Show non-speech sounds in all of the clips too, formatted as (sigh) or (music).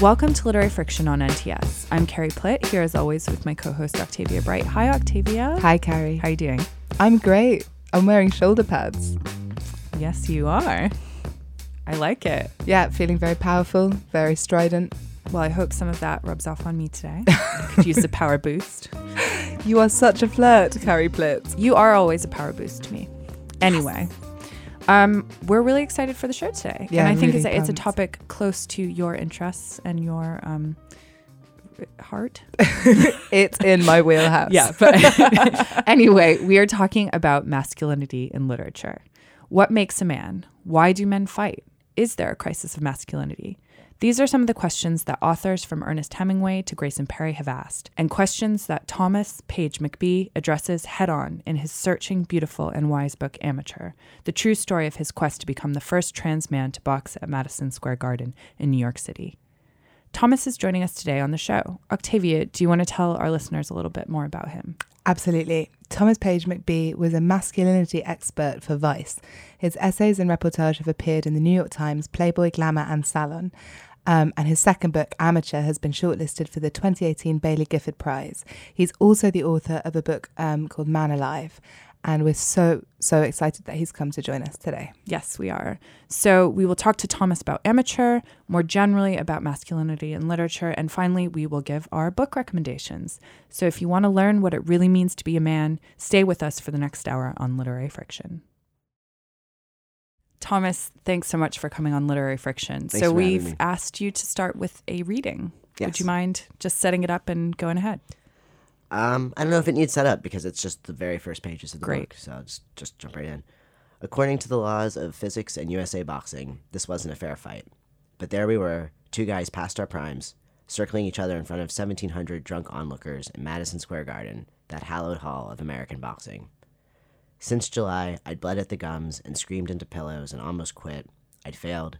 Welcome to Literary Friction on NTS. I'm Carrie Plitt, here as always with my co-host Octavia Bright. Hi Octavia. Hi, Carrie. How are you doing? I'm great. I'm wearing shoulder pads. Yes, you are. I like it. Yeah, feeling very powerful, very strident. Well, I hope some of that rubs off on me today. I Could use a power boost. (laughs) You are such a flirt, Carrie Plitt. You are always a power boost to me. Anyway, um, we're really excited for the show today. Yeah, and I I'm think really it's, a, it's a topic close to your interests and your um, heart. (laughs) It's in my wheelhouse. Yeah, but (laughs) anyway, we are talking about masculinity in literature. What makes a man? Why do men fight? Is there a crisis of masculinity? These are some of the questions that authors from Ernest Hemingway to Grayson Perry have asked, and questions that Thomas Page McBee addresses head on in his searching, beautiful, and wise book Amateur, the true story of his quest to become the first trans man to box at Madison Square Garden in New York City. Thomas is joining us today on the show. Octavia, do you want to tell our listeners a little bit more about him? Absolutely. Thomas Page McBee was a masculinity expert for Vice. His essays and reportage have appeared in the New York Times, Playboy, Glamour, and Salon. Um, and his second book, Amateur, has been shortlisted for the 2018 Baillie Gifford Prize. He's also the author of a book um, called Man Alive. And we're so, so excited that he's come to join us today. Yes, we are. So we will talk to Thomas about amateur, more generally about masculinity in literature, and finally, we will give our book recommendations. So if you want to learn what it really means to be a man, stay with us for the next hour on Literary Friction. Thomas, thanks so much for coming on Literary Friction. Thanks so we've asked you to start with a reading. Would you mind just setting it up and going ahead? Um, I don't know if it needs set up because it's just the very first pages of the Great. book, so I'll just, just jump right in. According to the laws of physics and USA boxing, this wasn't a fair fight. But there we were, two guys past our primes, circling each other in front of 1,700 drunk onlookers in Madison Square Garden, that hallowed hall of American boxing. Since July, I'd bled at the gums and screamed into pillows and almost quit. I'd failed.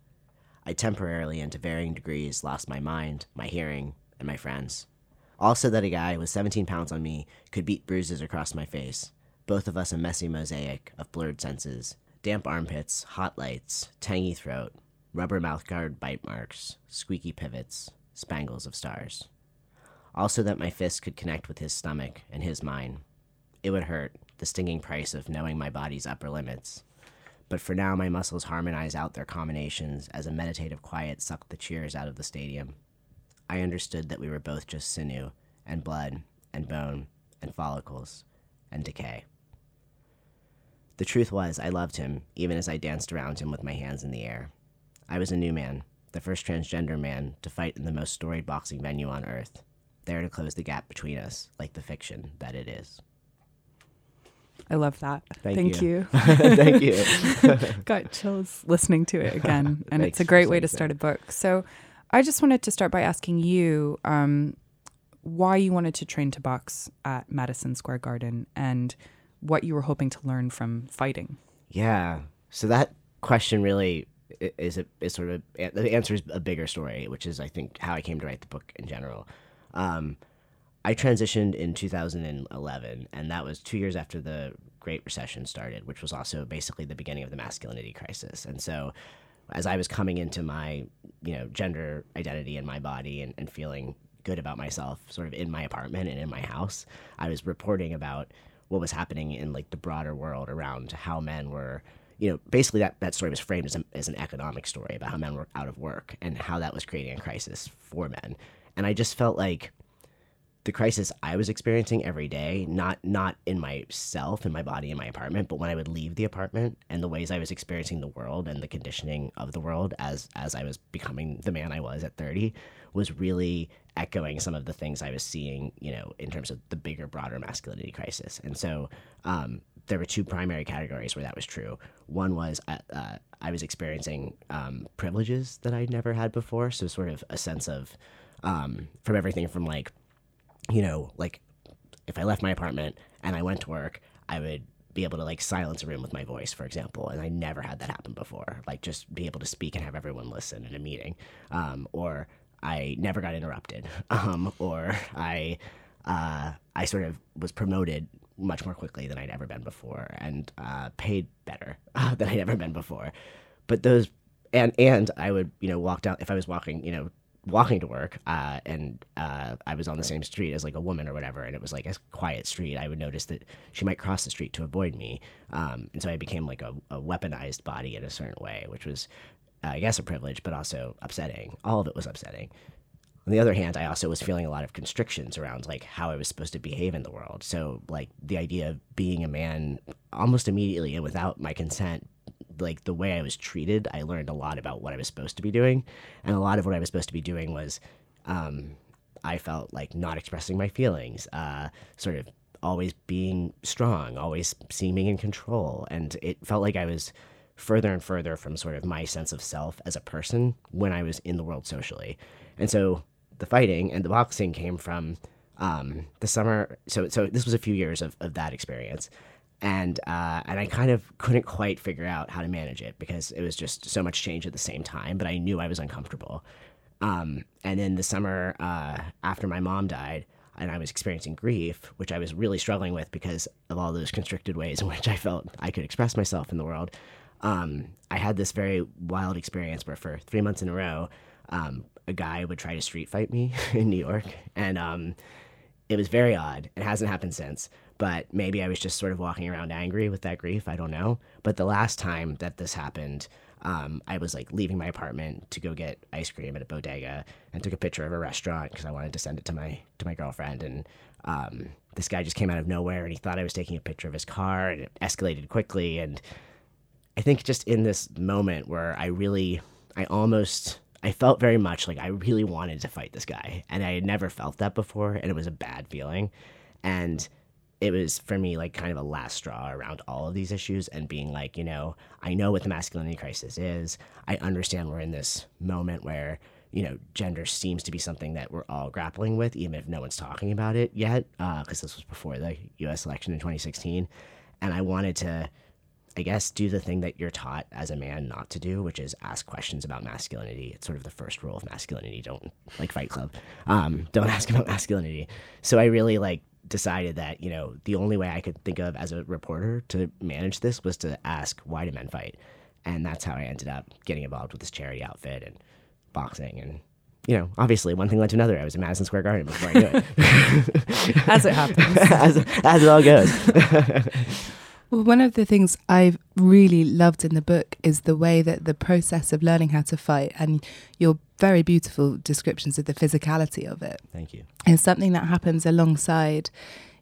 I temporarily, and to varying degrees, lost my mind, my hearing, and my friends. Also, that a guy with 17 pounds on me could beat bruises across my face, both of us a messy mosaic of blurred senses, damp armpits, hot lights, tangy throat, rubber mouthguard bite marks, squeaky pivots, spangles of stars. Also, that my fist could connect with his stomach and his mine. It would hurt, the stinging price of knowing my body's upper limits. But for now, my muscles harmonize out their combinations as a meditative quiet sucked the cheers out of the stadium. I understood that we were both just sinew and blood and bone and follicles and decay. The truth was, I loved him, even as I danced around him with my hands in the air. I was a new man, the first transgender man to fight in the most storied boxing venue on earth, there to close the gap between us, like the fiction that it is. I love that. Thank you. Thank you. (laughs) (laughs) got chills listening to it again, (laughs) and it's a great way to start a book. So, I just wanted to start by asking you um, why you wanted to train to box at Madison Square Garden and what you were hoping to learn from fighting. Yeah. So that question really is a, is sort of the answer is a bigger story, which is I think how I came to write the book in general. Um, I transitioned in 2011, and that was two years after the Great Recession started, which was also basically the beginning of the masculinity crisis. And so, as I was coming into my, you know, gender identity in my body and, and feeling good about myself, sort of in my apartment and in my house, I was reporting about what was happening in like the broader world around how men were you know, basically that, that story was framed as, a, as an economic story about how men were out of work and how that was creating a crisis for men. And I just felt like the crisis I was experiencing every day, not not in myself, in my body, in my apartment, but when I would leave the apartment and the ways I was experiencing the world and the conditioning of the world as as I was becoming the man I was at 30 was really echoing some of the things I was seeing, you know, in terms of the bigger, broader masculinity crisis. And so um, there were two primary categories where that was true. One was uh, uh, I was experiencing um, privileges that I'd never had before, so sort of a sense of um, from everything from like you know, like if I left my apartment and I went to work, I would be able to like silence a room with my voice, for example, and I never had that happen before. Like just be able to speak and have everyone listen in a meeting, um, or I never got interrupted, (laughs) um, or I uh, I sort of was promoted much more quickly than I'd ever been before, and uh, paid better (laughs) than I'd ever been before. But those and and I would you know walk down if I was walking you know walking to work, uh, and uh, I was on the same street as like a woman or whatever, and it was like a quiet street. I would notice that she might cross the street to avoid me, um, and so I became like a, a weaponized body in a certain way, which was, I guess, a privilege, but also upsetting. All of it was upsetting. On the other hand, I also was feeling a lot of constrictions around like how I was supposed to behave in the world. So like the idea of being a man almost immediately and without my consent, like the way I was treated, I learned a lot about what I was supposed to be doing, and a lot of what I was supposed to be doing was, um, I felt like not expressing my feelings, uh, sort of always being strong, always seeming in control, and it felt like I was further and further from sort of my sense of self as a person when I was in the world socially, and so the fighting and the boxing came from um, the summer. So so this was a few years of, of that experience, and uh, and I kind of couldn't quite figure out how to manage it because it was just so much change at the same time. But I knew I was uncomfortable. Um, and then the summer uh, after my mom died, and I was experiencing grief, which I was really struggling with because of all those constricted ways in which I felt I could express myself in the world. Um, I had this very wild experience where for three months in a row, um, a guy would try to street fight me (laughs) in New York, and um, it was very odd. It hasn't happened since, but maybe I was just sort of walking around angry with that grief. I don't know. But the last time that this happened, um, I was like leaving my apartment to go get ice cream at a bodega and took a picture of a restaurant because I wanted to send it to my to my girlfriend. And um, this guy just came out of nowhere and he thought I was taking a picture of his car, and it escalated quickly. And I think just in this moment where I really, I almost I felt very much like I really wanted to fight this guy, and I had never felt that before, and it was a bad feeling, and it was for me like kind of a last straw around all of these issues, and being like, you know, I know what the masculinity crisis is. I understand we're in this moment where you know gender seems to be something that we're all grappling with, even if no one's talking about it yet, because uh, this was before the U.S. election in 2016, and I wanted to I guess, do the thing that you're taught as a man not to do, which is ask questions about masculinity. It's sort of the first rule of masculinity. Don't like Fight Club. Um, don't (laughs) ask about masculinity. So I really like decided that you know the only way I could think of as a reporter to manage this was to ask why do men fight, and that's how I ended up getting involved with this charity outfit and boxing and you know, obviously one thing led to another. I was in Madison Square Garden before I knew it. (laughs) as it happens. (laughs) as, as it all goes. Well, (laughs) one of the things I've really loved in the book is the way that the process of learning how to fight and your very beautiful descriptions of the physicality of it. Thank you. Is something that happens alongside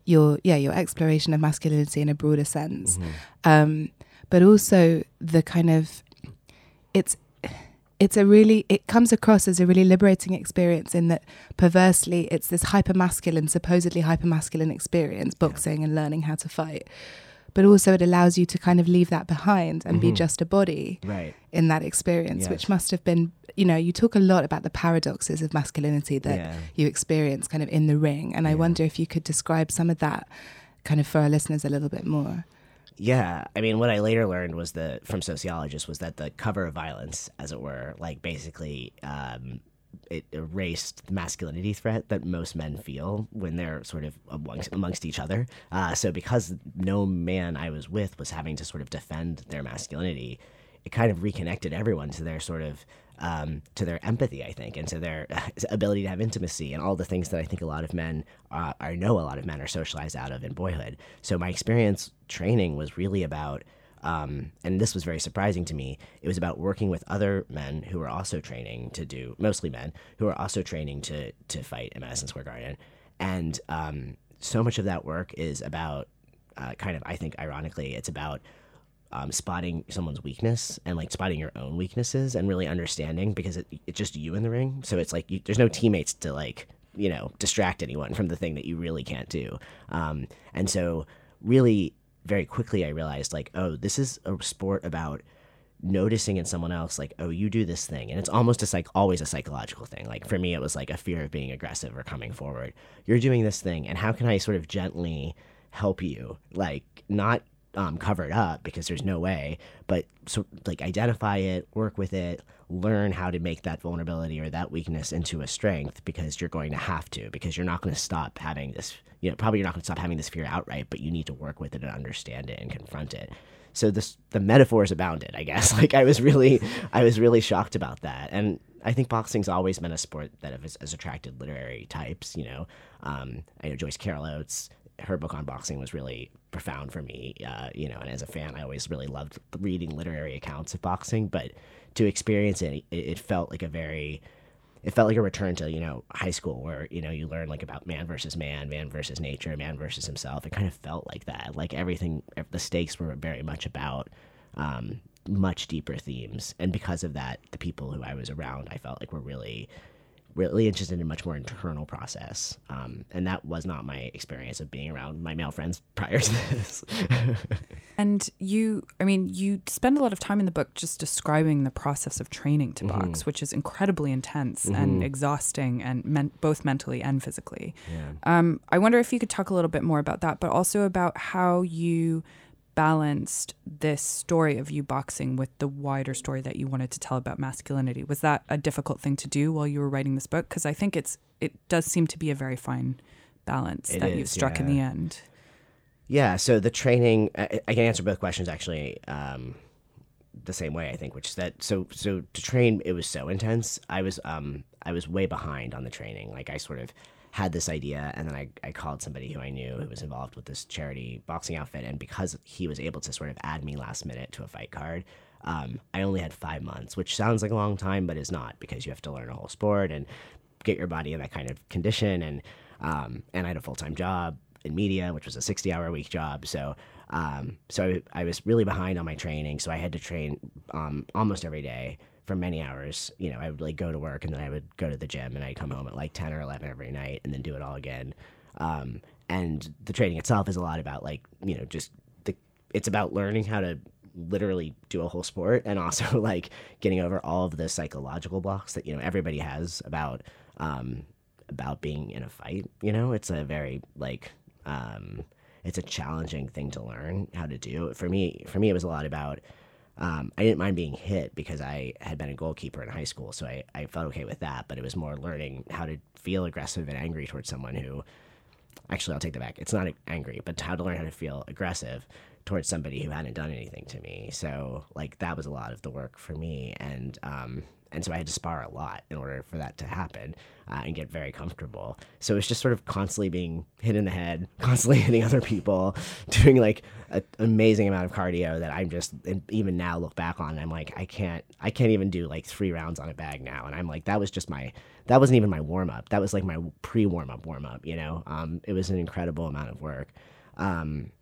your yeah your exploration of masculinity in a broader sense, mm-hmm. um, but also the kind of it's it's a really it comes across as a really liberating experience in that perversely it's this hyper masculine supposedly hyper masculine experience boxing yeah. and learning how to fight but also it allows you to kind of leave that behind and mm-hmm. be just a body right. in that experience, yes. which must have been, you know, you talk a lot about the paradoxes of masculinity that yeah. you experience kind of in the ring. And yeah. I wonder if you could describe some of that kind of for our listeners a little bit more. Yeah, I mean, what I later learned was that from sociologists was that the cover of violence, as it were, like basically um, it erased the masculinity threat that most men feel when they're sort of amongst, amongst each other. Uh, so because no man I was with was having to sort of defend their masculinity, it kind of reconnected everyone to their sort of um, to their empathy, I think, and to their (laughs) ability to have intimacy and all the things that I think a lot of men, uh, I know a lot of men are socialized out of in boyhood. So my experience training was really about um, and this was very surprising to me. It was about working with other men who were also training to do, mostly men, who were also training to to fight in Madison Square Garden. And um, so much of that work is about, uh, kind of, I think, ironically, it's about um, spotting someone's weakness and like spotting your own weaknesses and really understanding because it, it's just you in the ring. So it's like you, there's no teammates to like you know distract anyone from the thing that you really can't do. Um, and so really very quickly I realized like, oh, this is a sport about noticing in someone else like oh you do this thing and it's almost a like always a psychological thing like for me it was like a fear of being aggressive or coming forward you're doing this thing and how can i sort of gently help you like not um, cover it up because there's no way but so like identify it work with it learn how to make that vulnerability or that weakness into a strength because you're going to have to because you're not going to stop having this you know, probably you're not going to stop having this fear outright, but you need to work with it and understand it and confront it. So this the metaphors abounded, I guess. (laughs) Like I was really I was really shocked about that. And I think boxing's always been a sport that has, has attracted literary types. You know, um, I know Joyce Carol Oates. Her book on boxing was really profound for me. Uh, you know, and as a fan, I always really loved reading literary accounts of boxing. But to experience it, it, it felt like a very it felt like a return to you know high school where you know you learn like about man versus man man versus nature man versus himself it kind of felt like that like everything the stakes were very much about um, much deeper themes and because of that the people who i was around i felt like were really really interested in a much more internal process. Um, and that was not my experience of being around my male friends (laughs) prior to this. and you, I mean, you spend a lot of time in the book just describing the process of training to mm-hmm. box, which is incredibly intense mm-hmm. and exhausting, and men- both mentally and physically. Yeah. Um, I wonder if you could talk a little bit more about that, but also about how you balanced this story of you boxing with the wider story that you wanted to tell about masculinity. Was that a difficult thing to do while you were writing this book? Because I think it's it does seem to be a very fine balance it that is, you've struck yeah. in the end. Yeah. So the training, I, I can answer both questions actually. Um, the same way I think, which is that so so to train it was so intense. I was um I was way behind on the training. Like I sort of had this idea and then I, I called somebody who I knew who was involved with this charity boxing outfit and because he was able to sort of add me last minute to a fight card um, I only had five months which sounds like a long time but is not because you have to learn a whole sport and get your body in that kind of condition and um, and I had a full-time job in media which was a 60 hour a week job so um, so I, I, was really behind on my training so I had to train um, almost every day for many hours. You know, I would like go to work and then I would go to the gym and I'd come home at like 10 or 11 every night and then do it all again. Um, and the training itself is a lot about like, you know, just the, it's about learning how to literally do a whole sport and also (laughs) like getting over all of the psychological blocks that, you know, everybody has about, um, about being in a fight. You know, it's a very like, um, it's a challenging thing to learn how to do. For me, for me, it was a lot about um, I didn't mind being hit because I had been a goalkeeper in high school, so I, I felt okay with that. But it was more learning how to feel aggressive and angry towards someone who, actually, I'll take that back. It's not angry, but how to learn how to feel aggressive towards somebody who hadn't done anything to me. So like that was a lot of the work for me, and um, and so I had to spar a lot in order for that to happen uh, and get very comfortable. So it's just sort of constantly being hit in the head, (laughs) constantly hitting other people, (laughs) doing like an amazing amount of cardio that I'm just even now look back on. I'm like, I can't, I can't even do like three rounds on a bag now. And I'm like, that was just my, that wasn't even my warm up. That was like my pre warm up warm up. You know, um, it was an incredible amount of work. Um,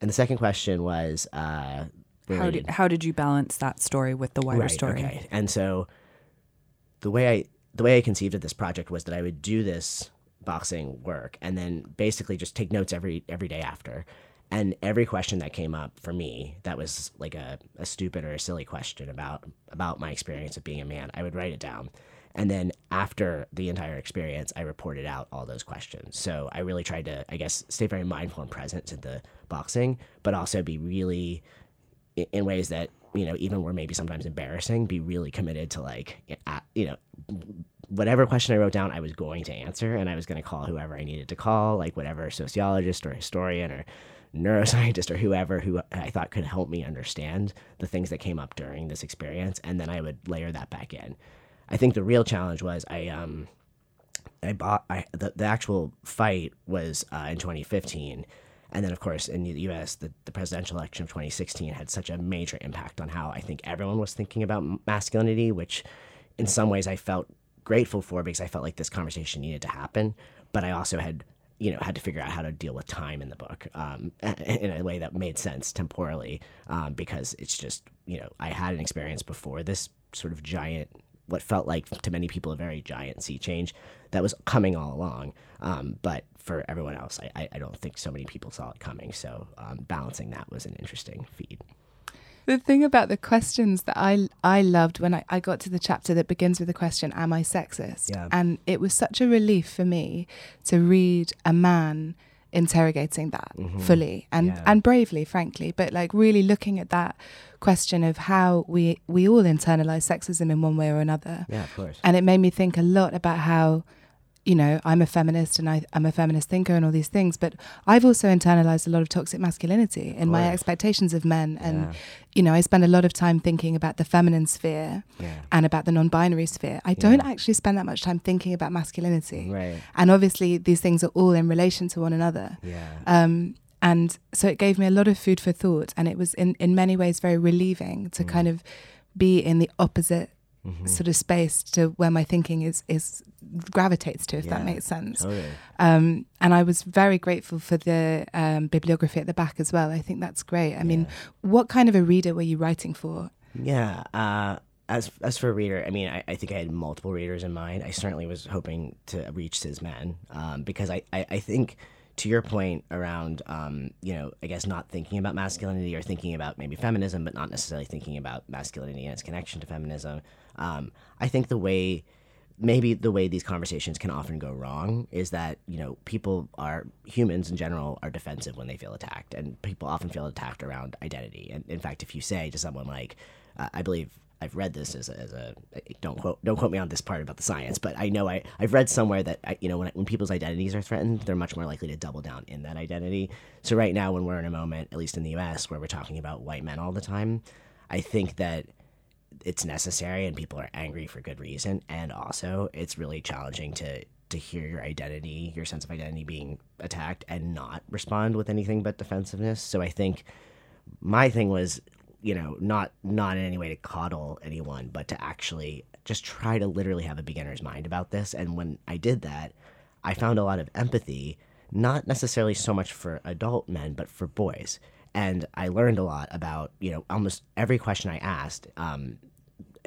and the second question was, uh, how did, how did you balance that story with the wider right, story? Okay. And so the way I the way I conceived of this project was that I would do this boxing work and then basically just take notes every every day after. And every question that came up for me that was like a, a stupid or a silly question about about my experience of being a man, I would write it down. And then after the entire experience, I reported out all those questions. So I really tried to, I guess, stay very mindful and present to the boxing, but also be really in ways that you know, even were maybe sometimes embarrassing, be really committed to like, you know, whatever question I wrote down, I was going to answer, and I was going to call whoever I needed to call, like whatever sociologist or historian or neuroscientist or whoever who I thought could help me understand the things that came up during this experience, and then I would layer that back in. I think the real challenge was I um I bought I the, the actual fight was uh, in 2015 and then, of course, in the US, the, the presidential election of 2016 had such a major impact on how I think everyone was thinking about masculinity, which in some ways I felt grateful for because I felt like this conversation needed to happen. But I also had, you know, had to figure out how to deal with time in the book um, (laughs) in a way that made sense temporally um, because it's just, you know, I had an experience before this sort of giant what felt like to many people a very giant sea change that was coming all along. Um, but for everyone else, I, I, don't think so many people saw it coming. So um, balancing that was an interesting feed. The thing about the questions that I I loved when I, I got to the chapter that begins with the question, Am I sexist? Yeah. And it was such a relief for me to read a man interrogating that mm-hmm. fully and yeah. and bravely frankly but like really looking at that question of how we we all internalize sexism in one way or another yeah of course and it made me think a lot about how you know, I'm a feminist and I, I'm a feminist thinker and all these things, but I've also internalized a lot of toxic masculinity in my expectations of men. And, Yeah. you know, I spend a lot of time thinking about the feminine sphere Yeah. and about the non binary sphere. I don't actually spend that much time thinking about masculinity. Right. And obviously, these things are all in relation to one another. Yeah. Um, and so it gave me a lot of food for thought. And it was in, in many ways very relieving Mm. to kind of be in the opposite sort of space to where my thinking is, is gravitates to, if that makes sense. Totally. Um, and I was very grateful for the um, bibliography at the back as well. I think that's great. I mean, what kind of a reader were you writing for? Yeah. Uh, as as for a reader, I mean, I, I think I had multiple readers in mind. I certainly was hoping to reach cis men um, because I, I, I think to your point around um, you know I guess not thinking about masculinity or thinking about maybe feminism, but not necessarily thinking about masculinity and its connection to feminism. Um, I think the way maybe the way these conversations can often go wrong is that you know people are humans in general are defensive when they feel attacked and people often feel attacked around identity. And in fact if you say to someone like uh, i believe i've read this as a, as a don't quote don't quote me on this part about the science but i know I, i've read somewhere that I, you know when, when people's identities are threatened they're much more likely to double down in that identity. So right now when we're in a moment at least in the us where we're talking about white men all the time i think that it's necessary and people are angry for good reason. And also it's really challenging to to hear your identity your sense of identity being attacked and not respond with anything but defensiveness. So i think my thing was you know not not in any way to coddle anyone but to actually just try to literally have a beginner's mind about this. And when i did that i found a lot of empathy not necessarily so much for adult men but for boys. And i learned a lot about you know almost every question i asked um,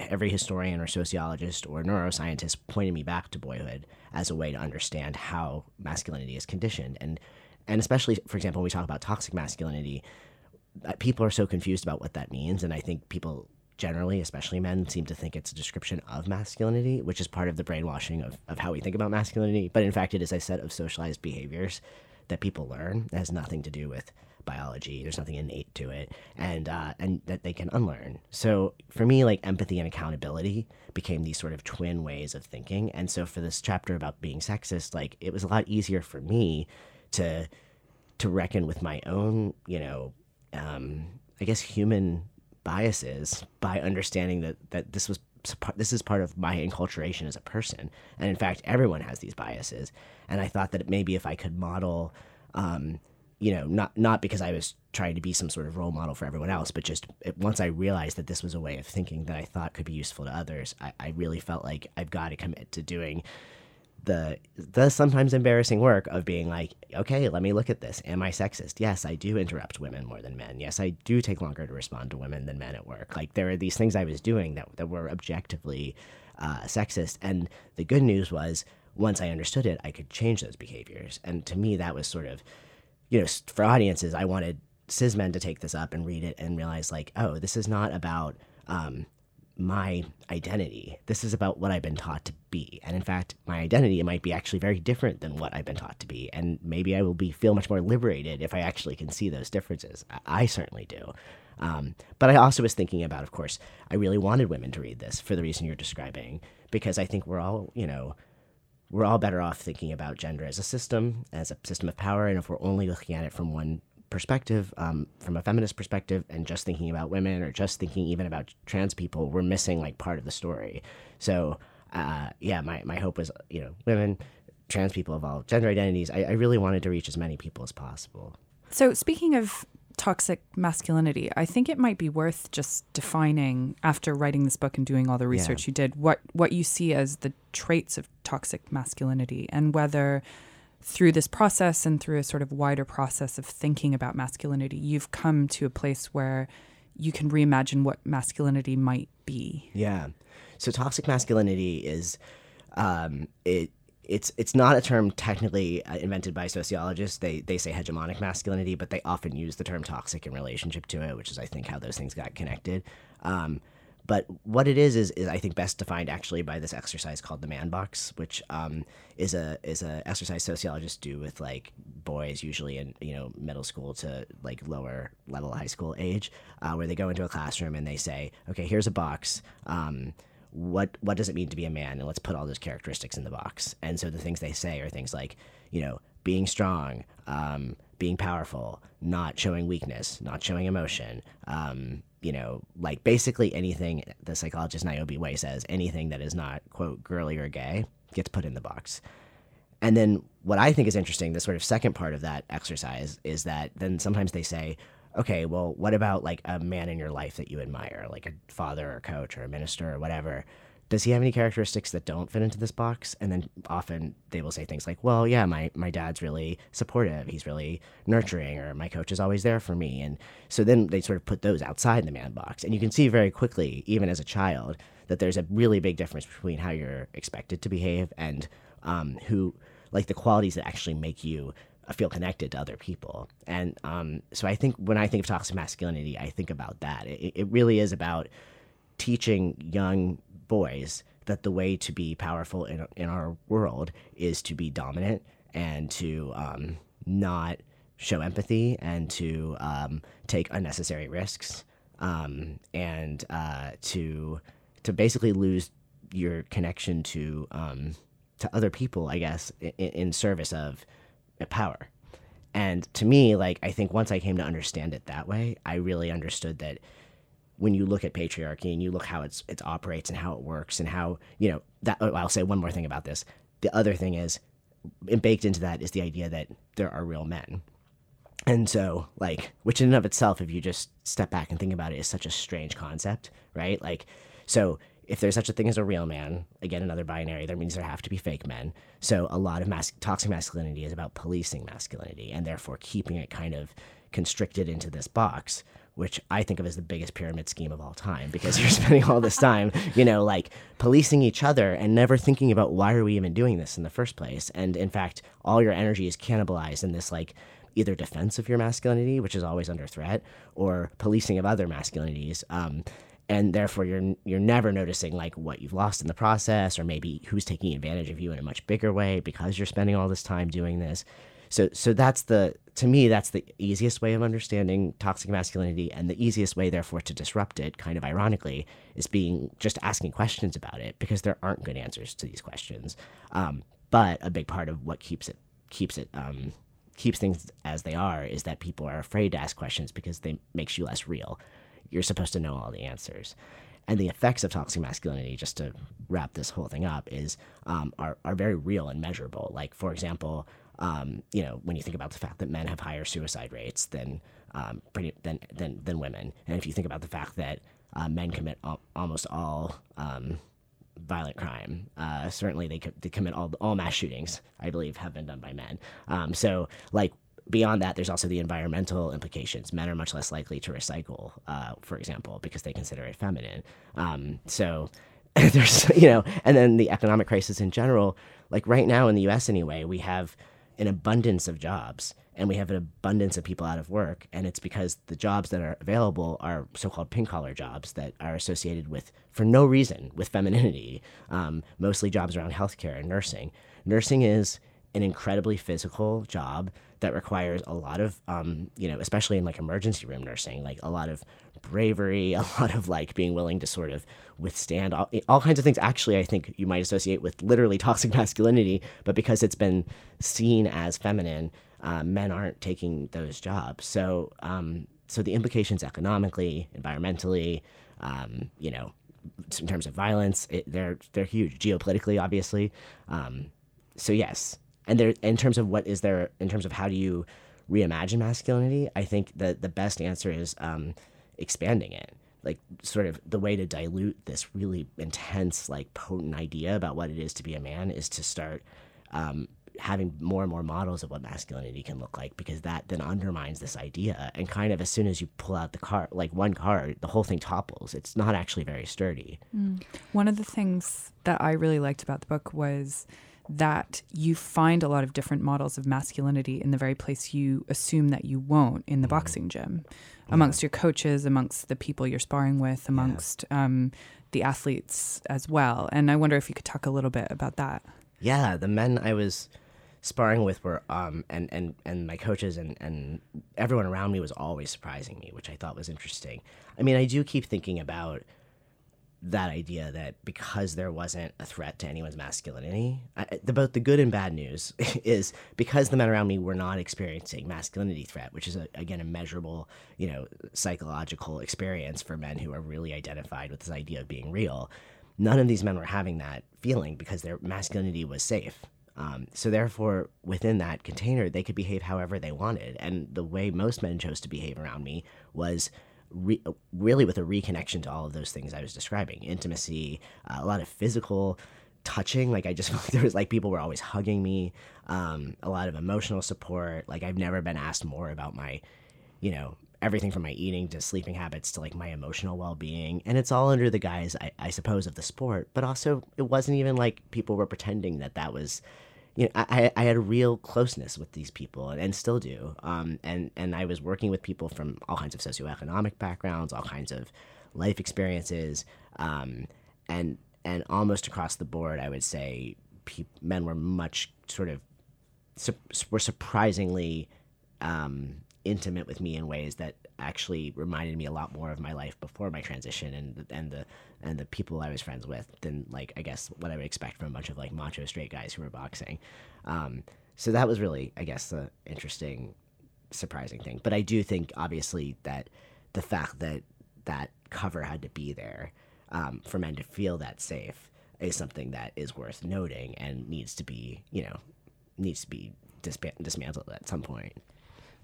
every historian or sociologist or neuroscientist pointed me back to boyhood as a way to understand how masculinity is conditioned. And and especially for example when we talk about toxic masculinity uh, people are so confused about what that means. And i think people generally especially men seem to think it's a description of masculinity which is part of the brainwashing of, of how we think about masculinity. But in fact it is a set of socialized behaviors that people learn. It has nothing to do with biology there's nothing innate to it and uh, and that they can unlearn so for me like empathy and accountability became these sort of twin ways of thinking and so for this chapter about being sexist like it was a lot easier for me to to reckon with my own you know um, I guess human biases by understanding that that this was this is part of my enculturation as a person, and in fact, everyone has these biases. And I thought that maybe if I could model, um, you know, not not because I was trying to be some sort of role model for everyone else, but just once I realized that this was a way of thinking that I thought could be useful to others, I, I really felt like I've got to commit to doing the the sometimes embarrassing work of being like, okay, let me look at this. Am I sexist? Yes, I do interrupt women more than men. Yes, I do take longer to respond to women than men at work. Like there are these things I was doing that that were objectively uh, sexist. And the good news was once I understood it, I could change those behaviors. And to me, that was sort of, you know, for audiences, I wanted cis men to take this up and read it and realize like, oh, this is not about um, my identity. This is about what I've been taught to be. And in fact, my identity might be actually very different than what I've been taught to be. And maybe I will be feel much more liberated if I actually can see those differences. I, I certainly do. Um, but I also was thinking about, of course, I really wanted women to read this for the reason you're describing, because I think we're all, you know, we're all better off thinking about gender as a system, as a system of power. And if we're only looking at it from one perspective, um, from a feminist perspective, and just thinking about women or just thinking even about trans people, we're missing like part of the story. So, uh, yeah, my, my hope was, you know, women, trans people of all gender identities. I, I really wanted to reach as many people as possible. So, speaking of toxic masculinity, I think it might be worth just defining after writing this book and doing all the research you did what what you see as the traits of toxic masculinity and whether through this process and through a sort of wider process of thinking about masculinity, you've come to a place where you can reimagine what masculinity might be. Yeah. So toxic masculinity is um, it it's it's not a term technically uh, invented by sociologists. They they say hegemonic masculinity, but they often use the term toxic in relationship to it, which is I think how those things got connected. Um, but what it is, is is I think best defined actually by this exercise called the man box, which um, is a is a exercise sociologists do with like boys usually in you know middle school to like lower level high school age, uh, where they go into a classroom and they say, okay, here's a box. Um, what what does it mean to be a man? And let's put all those characteristics in the box. And so the things they say are things like you know being strong um, being powerful not showing weakness not showing emotion um, you know like basically anything the psychologist niobe way says anything that is not quote girly or gay gets put in the box. And then what i think is interesting the sort of second part of that exercise is that then sometimes they say okay, well, what about like a man in your life that you admire, like a father or a coach or a minister or whatever? Does he have any characteristics that don't fit into this box? And then often they will say things like, well, yeah, my, my dad's really supportive. He's really nurturing, or my coach is always there for me. And so then they sort of put those outside the man box. And you can see very quickly, even as a child, that there's a really big difference between how you're expected to behave and um, who, like the qualities that actually make you feel connected to other people. And um, so I think when I think of toxic masculinity, I think about that. It, it really is about teaching young boys that the way to be powerful in, in our world is to be dominant and to um, not show empathy and to um, take unnecessary risks um, and uh, to to basically lose your connection to um, to other people, I guess, in, in service of power. And to me, like, I think once I came to understand it that way, I really understood that when you look at patriarchy and you look how it's it operates and how it works and how you know that oh, I'll say one more thing about this. The other thing is baked into that is the idea that there are real men. And so, like, which in and of itself, if you just step back and think about it, is such a strange concept, right? Like, so if there's such a thing as a real man, again, another binary, that means there have to be fake men. So a lot of mas- toxic masculinity is about policing masculinity and therefore keeping it kind of constricted into this box, which I think of as the biggest pyramid scheme of all time because (laughs) you're spending all this time, you know, like policing each other and never thinking about why are we even doing this in the first place. And in fact, all your energy is cannibalized in this like either defense of your masculinity, which is always under threat, or policing of other masculinities. Um, and therefore you're you're never noticing like what you've lost in the process or maybe who's taking advantage of you in a much bigger way because you're spending all this time doing this. So so that's the to me that's the easiest way of understanding toxic masculinity and the easiest way therefore to disrupt it kind of ironically is being just asking questions about it because there aren't good answers to these questions. Um, but a big part of what keeps it keeps it um, keeps things as they are is that people are afraid to ask questions because they makes you less real you're supposed to know all the answers. And the effects of toxic masculinity, just to wrap this whole thing up, is um, are are very real and measurable. Like for example, um, you know, when you think about the fact that men have higher suicide rates than um, pretty, than, than than women, and if you think about the fact that uh, men commit al- almost all um, violent crime. Uh, certainly, they, co- they commit all all mass shootings. I believe have been done by men. Um, so, like beyond that, there's also the environmental implications. Men are much less likely to recycle, uh, for example, because they consider it feminine. Um, so (laughs) there's, you know, and then the economic crisis in general. Like right now in the U.S. anyway, we have an abundance of jobs and we have an abundance of people out of work and it's because the jobs that are available are so-called pink collar jobs that are associated with for no reason with femininity um, mostly jobs around healthcare and nursing nursing is an incredibly physical job that requires a lot of, um, you know, especially in like emergency room nursing, like a lot of bravery, (laughs) a lot of like being willing to sort of withstand all, all kinds of things. Actually, I think you might associate with literally (laughs) toxic masculinity, but because it's been seen as feminine, uh, men aren't taking those jobs. So, um, so the implications economically, environmentally, um, you know, in terms of violence, it, they're they're huge. Geopolitically, obviously. Um, so yes, and there in terms of what is there in terms of how do you reimagine masculinity i think that the best answer is um, expanding it. Like sort of the way to dilute this really intense like potent idea about what it is to be a man is to start um, having more and more models of what masculinity can look like because that then undermines this idea. And kind of as soon as you pull out the card like one card the whole thing topples. It's not actually very sturdy. Mm. one of the things that i really liked about the book was that you find a lot of different models of masculinity in the very place you assume that you won't in the mm-hmm. boxing gym, amongst your coaches, amongst the people you're sparring with, amongst yeah. um, the athletes as well. And I wonder if you could talk a little bit about that. Yeah, the men I was sparring with were um and and and my coaches and and everyone around me was always surprising me which i thought was interesting i mean i do keep thinking about that idea that because there wasn't a threat to anyone's masculinity, I, the, both the good and bad news (laughs) is because the men around me were not experiencing masculinity threat, which is a, again a measurable, you know, psychological experience for men who are really identified with this idea of being real. None of these men were having that feeling because their masculinity was safe. Um, so therefore, within that container, they could behave however they wanted, and the way most men chose to behave around me was re- really with a reconnection to all of those things I was describing intimacy, uh, a lot of physical touching. Like I just (laughs) felt like there was like people were always hugging me, um, a lot of emotional support. Like I've never been asked more about my, you know, everything from my eating to sleeping habits to like my emotional well-being and it's all under the guise I, I suppose of the sport but also it wasn't even like people were pretending that that was you know, I, I had a real closeness with these people and, and still do. Um, and, and I was working with people from all kinds of socioeconomic backgrounds, all kinds of life experiences. Um, and, and almost across the board, I would say pe- men were much sort of, su- were surprisingly um, intimate with me in ways that actually reminded me a lot more of my life before my transition and and the and the people I was friends with than like I guess what I would expect from a bunch of like macho straight guys who were boxing. Um, so that was really I guess the interesting, surprising thing. But I do think obviously that the fact that that cover had to be there um, for men to feel that safe is something that is worth noting and needs to be you know needs to be dismantled at some point.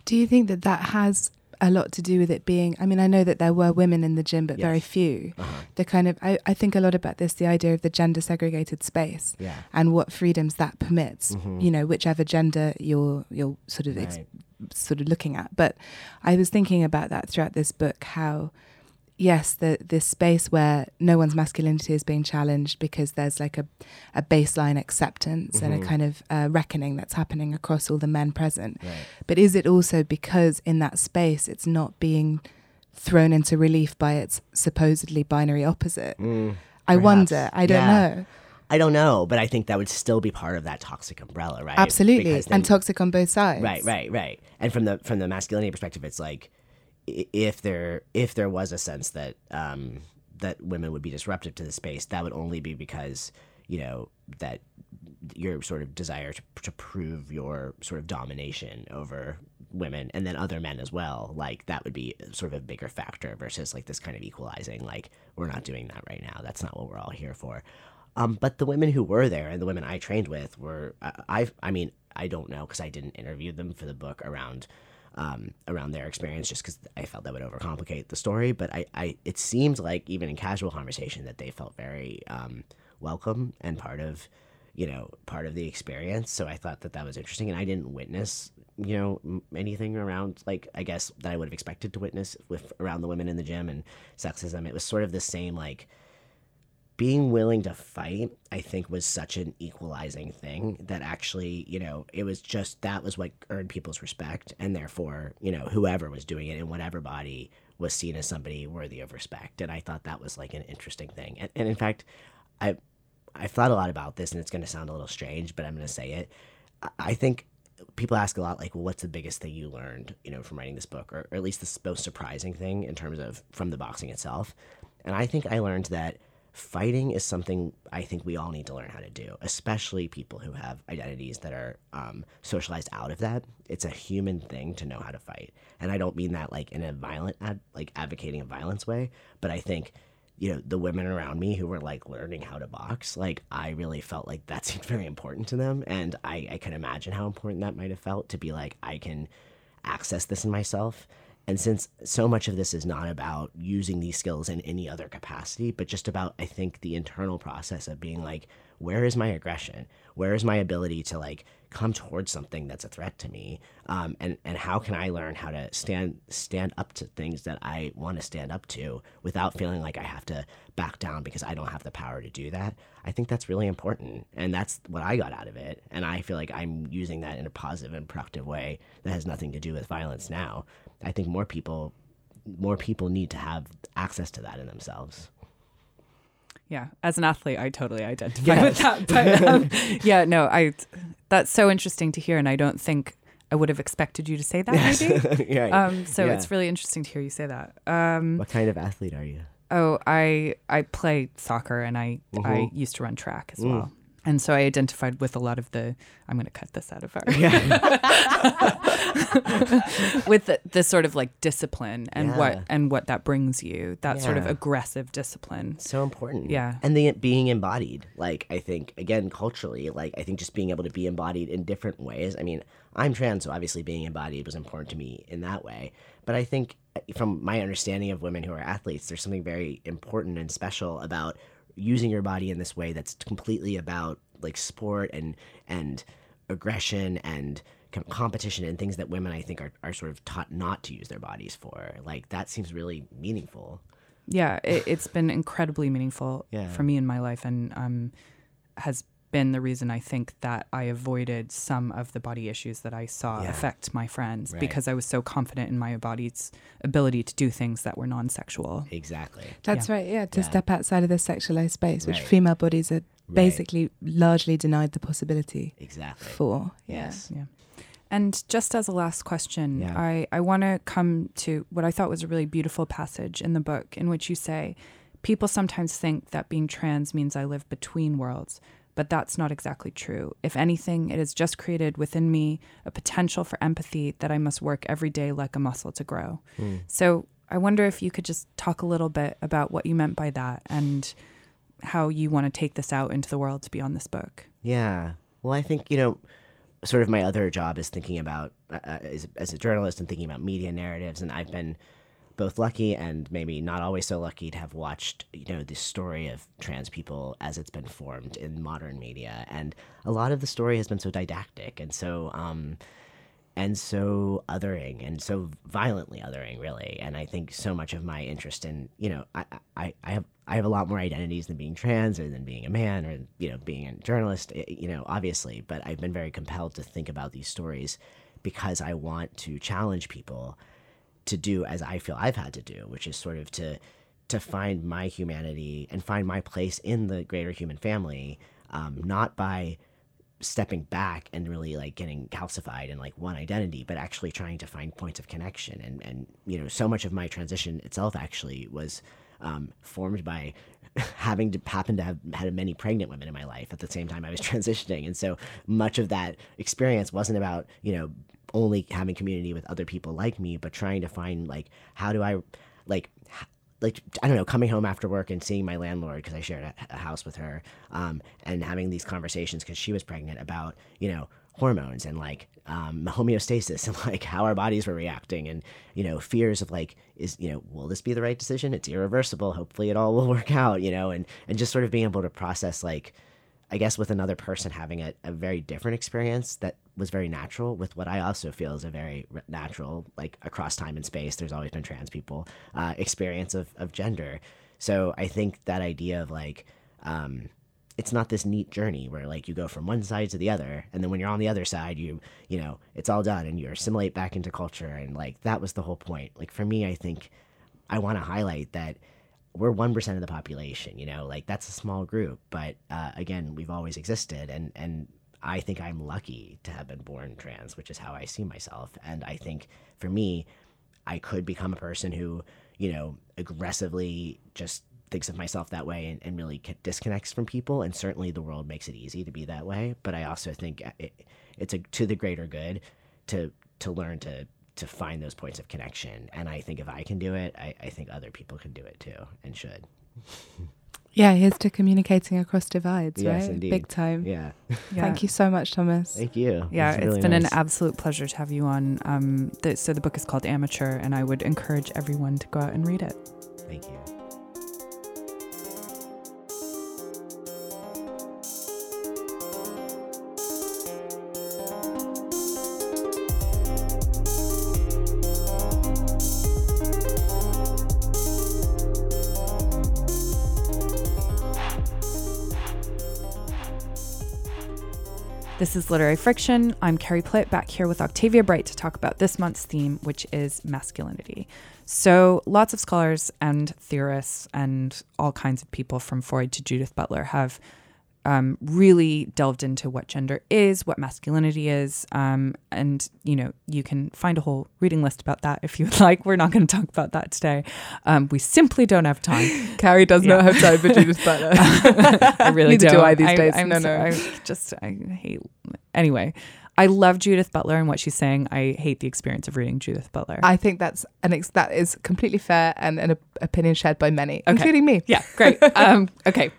Do you think that that has a lot to do with it being i mean i know that there were women in the gym but yes. very few uh-huh. the kind of I, I think a lot about this the idea of the gender segregated space yeah. and what freedoms that permits mm-hmm. you know whichever gender you're you're sort of right. ex- sort of looking at but i was thinking about that throughout this book how yes, the this space where no one's masculinity is being challenged because there's like a, a baseline acceptance mm-hmm. and a mm-hmm. kind of uh, reckoning that's happening across all the men present. Right. But is it also because in that space it's not being thrown into relief by its supposedly binary opposite? Mm, I wonder. I don't yeah. know. I don't know, but I think that would still be part of that toxic umbrella, right? Absolutely, then, and toxic on both sides. Right, right, right. And from the from the masculinity perspective, it's like if there if there was a sense that um, that women would be disruptive to the space, that would only be because you know that your sort of desire to, to prove your sort of domination over women and then other men as well like that would be sort of a bigger factor versus like this kind of equalizing like we're not doing that right now. That's not what we're all here for. Um, but the women who were there and the women i trained with were uh, i i mean i don't know because i didn't interview them for the book around um, around their experience just because I felt that would overcomplicate the story. But I, I, it seemed like even in casual conversation that they felt very um, welcome and part of, you know, part of the experience. So I thought that that was interesting, and I didn't witness, you know, anything around like I guess that I would have expected to witness with around the women in the gym and sexism. It was sort of the same like being willing to fight, I think, was such an equalizing thing that actually, you know, it was just that was what earned people's respect. And therefore, you know, whoever was doing it in whatever body was seen as somebody worthy of respect. And I thought that was like an interesting thing. And, and in fact, I, I've thought a lot about this and it's going to sound a little strange, but I'm going to say it. I think people ask a lot like well what's the biggest thing you learned you know from writing this book or, or at least the most surprising thing in terms of from the boxing itself and i think i learned that fighting is something I think we all need to learn how to do, especially people who have identities that are um, socialized out of that. It's a human thing to know how to fight, and I don't mean that like in a violent, ad- like advocating a violence way, but I think you know the women around me who were like learning how to box like i really felt like that (laughs) seemed very important to them. And i, I can imagine how important that might have felt to be like i can access this in myself and since so much of this is not about using these skills in any other capacity, but just about, I think, the internal process of being like, where is my aggression? Where is my ability to like come towards something that's a threat to me? Um, and and how can I learn how to stand stand up to things that I want to stand up to without feeling like I have to back down because I don't have the power to do that? I think that's really important, and that's what I got out of it. And I feel like I'm using that in a positive and productive way that has nothing to do with violence now. I think more people more people need to have access to that in themselves. Yeah, as an athlete, I totally identify yes. with that. But (laughs) um, yeah, no, I that's so interesting to hear, and I don't think I would have expected you to say that. Maybe. (laughs) yeah. Um, so yeah. it's really interesting to hear you say that. Um, what kind of athlete are you? Oh, I I play soccer and I I Mhm. used to run track as Mm. well. And so I identified with a lot of the I'm going to cut this out of our (laughs) with the, the sort of like discipline and Yeah. what and what that brings you. That sort of aggressive discipline. so important. Yeah. And the being embodied, like I think again culturally, like I think just being able to be embodied in different ways. I mean, I'm trans, so obviously being embodied was important to me in that way. But I think from my understanding of women who are athletes, there's something very important and special about using your body in this way that's completely about like sport and and aggression and competition and things that women I think are, are sort of taught not to use their bodies for. Like that seems really meaningful. Yeah, it, it's been incredibly meaningful Yeah. for me in my life, and um, has been the reason I think that I avoided some of the body issues that I saw Yeah. affect my friends Right. because I was so confident in my body's ability to do things that were non-sexual. Exactly. That's right. Yeah, to Yeah. step outside of the sexualized space, which Right. female bodies are Right. basically largely denied the possibility Exactly. for. Yeah. Yes. Yeah. And just as a last question, Yeah. I, I want to come to what I thought was a really beautiful passage in the book in which you say, People sometimes think that being trans means I live between worlds, but that's not exactly true. If anything, it has just created within me a potential for empathy that I must work every day like a muscle to grow. So I wonder if you could just talk a little bit about what you meant by that and how you want to take this out into the world to be on this book. Yeah. Well, I think, you know, sort of my other job is thinking about, uh, uh, as, as a journalist and thinking about media narratives. And I've been both lucky and maybe not always so lucky to have watched, you know, the story of trans people as it's been formed in modern media. And a lot of the story has been so didactic and so, um, and so othering and so violently othering really and i think so much of my interest in you know i i, I have i have a lot more identities than being trans or than being a man or you know being a journalist eh, you know obviously but i've been very compelled to think about these stories because i want to challenge people to do as i feel i've had to do which is sort of to to find my humanity and find my place in the greater human family um, not by stepping back and really like getting calcified in like one identity but actually trying to find points of connection. And and you know so much of my transition itself actually was um, formed by (laughs) having to happen to have had many pregnant women in my life at the same time I was (laughs) transitioning. And so much of that experience wasn't about you know only having community with other people like me but trying to find like how do I like like I don't know, coming home after work and seeing my landlord because I shared a, a house with her, um, and having these conversations because she was pregnant about you know hormones and like um, (laughs) homeostasis and like how our bodies were reacting and you know fears of like is you know will this be the right decision? It's irreversible. Hopefully it all will work (laughs) out. You know, and and just sort of being able to process like. I guess with another person having a, a very different experience that was very natural with what I also feel is a very natural, like across time and space, there's always been trans people, uh, experience of, of gender. So I think that idea of like, um, it's not this neat journey where like you go from one side to the other and then when you're on the other side you you know it's all done and you assimilate back into culture and like that was the whole point like for me i think i want to highlight that we're 1% of the population you know like that's a small group but uh, again we've always existed and and i think i'm lucky to have been born trans which is how i see myself and i think for me i could become a person who you know aggressively just thinks of myself that way and, and really disconnects from people and certainly the world makes it easy to be that way but i also think uh, it, it's a to the greater good to to learn to to find those points of connection and i think if i can do it i, I think other people can do it too and should Yeah, here's to communicating across divides, Yes, right? indeed. Big time. yeah Thank you so much, Thomas. thank you Yeah, It's it's really been nice. an absolute pleasure to have you on. Um, the, so the book is called Amateur, and I would encourage everyone to go out and read it. thank you This is Literary Friction. I'm Carrie Plitt back here with Octavia Bright to talk about this month's theme, which is masculinity. So, lots of scholars and theorists and all kinds of people from Freud to Judith Butler have um, really delved into what gender is, what masculinity is, um, and you know you can find a whole reading list about that if you would (laughs) like. We're not going to talk about that today. Um, we simply don't have time. (laughs) Carrie does Yeah. not have time for Judith Butler. (laughs) I really Neither don't. do I these days. I'm No, no. I just I hate. Anyway, I love Judith Butler and what she's saying. I hate the experience of reading Judith Butler. I think that's an ex- that is completely fair and an op- opinion shared by many, Okay. including me. Yeah, great. um, okay,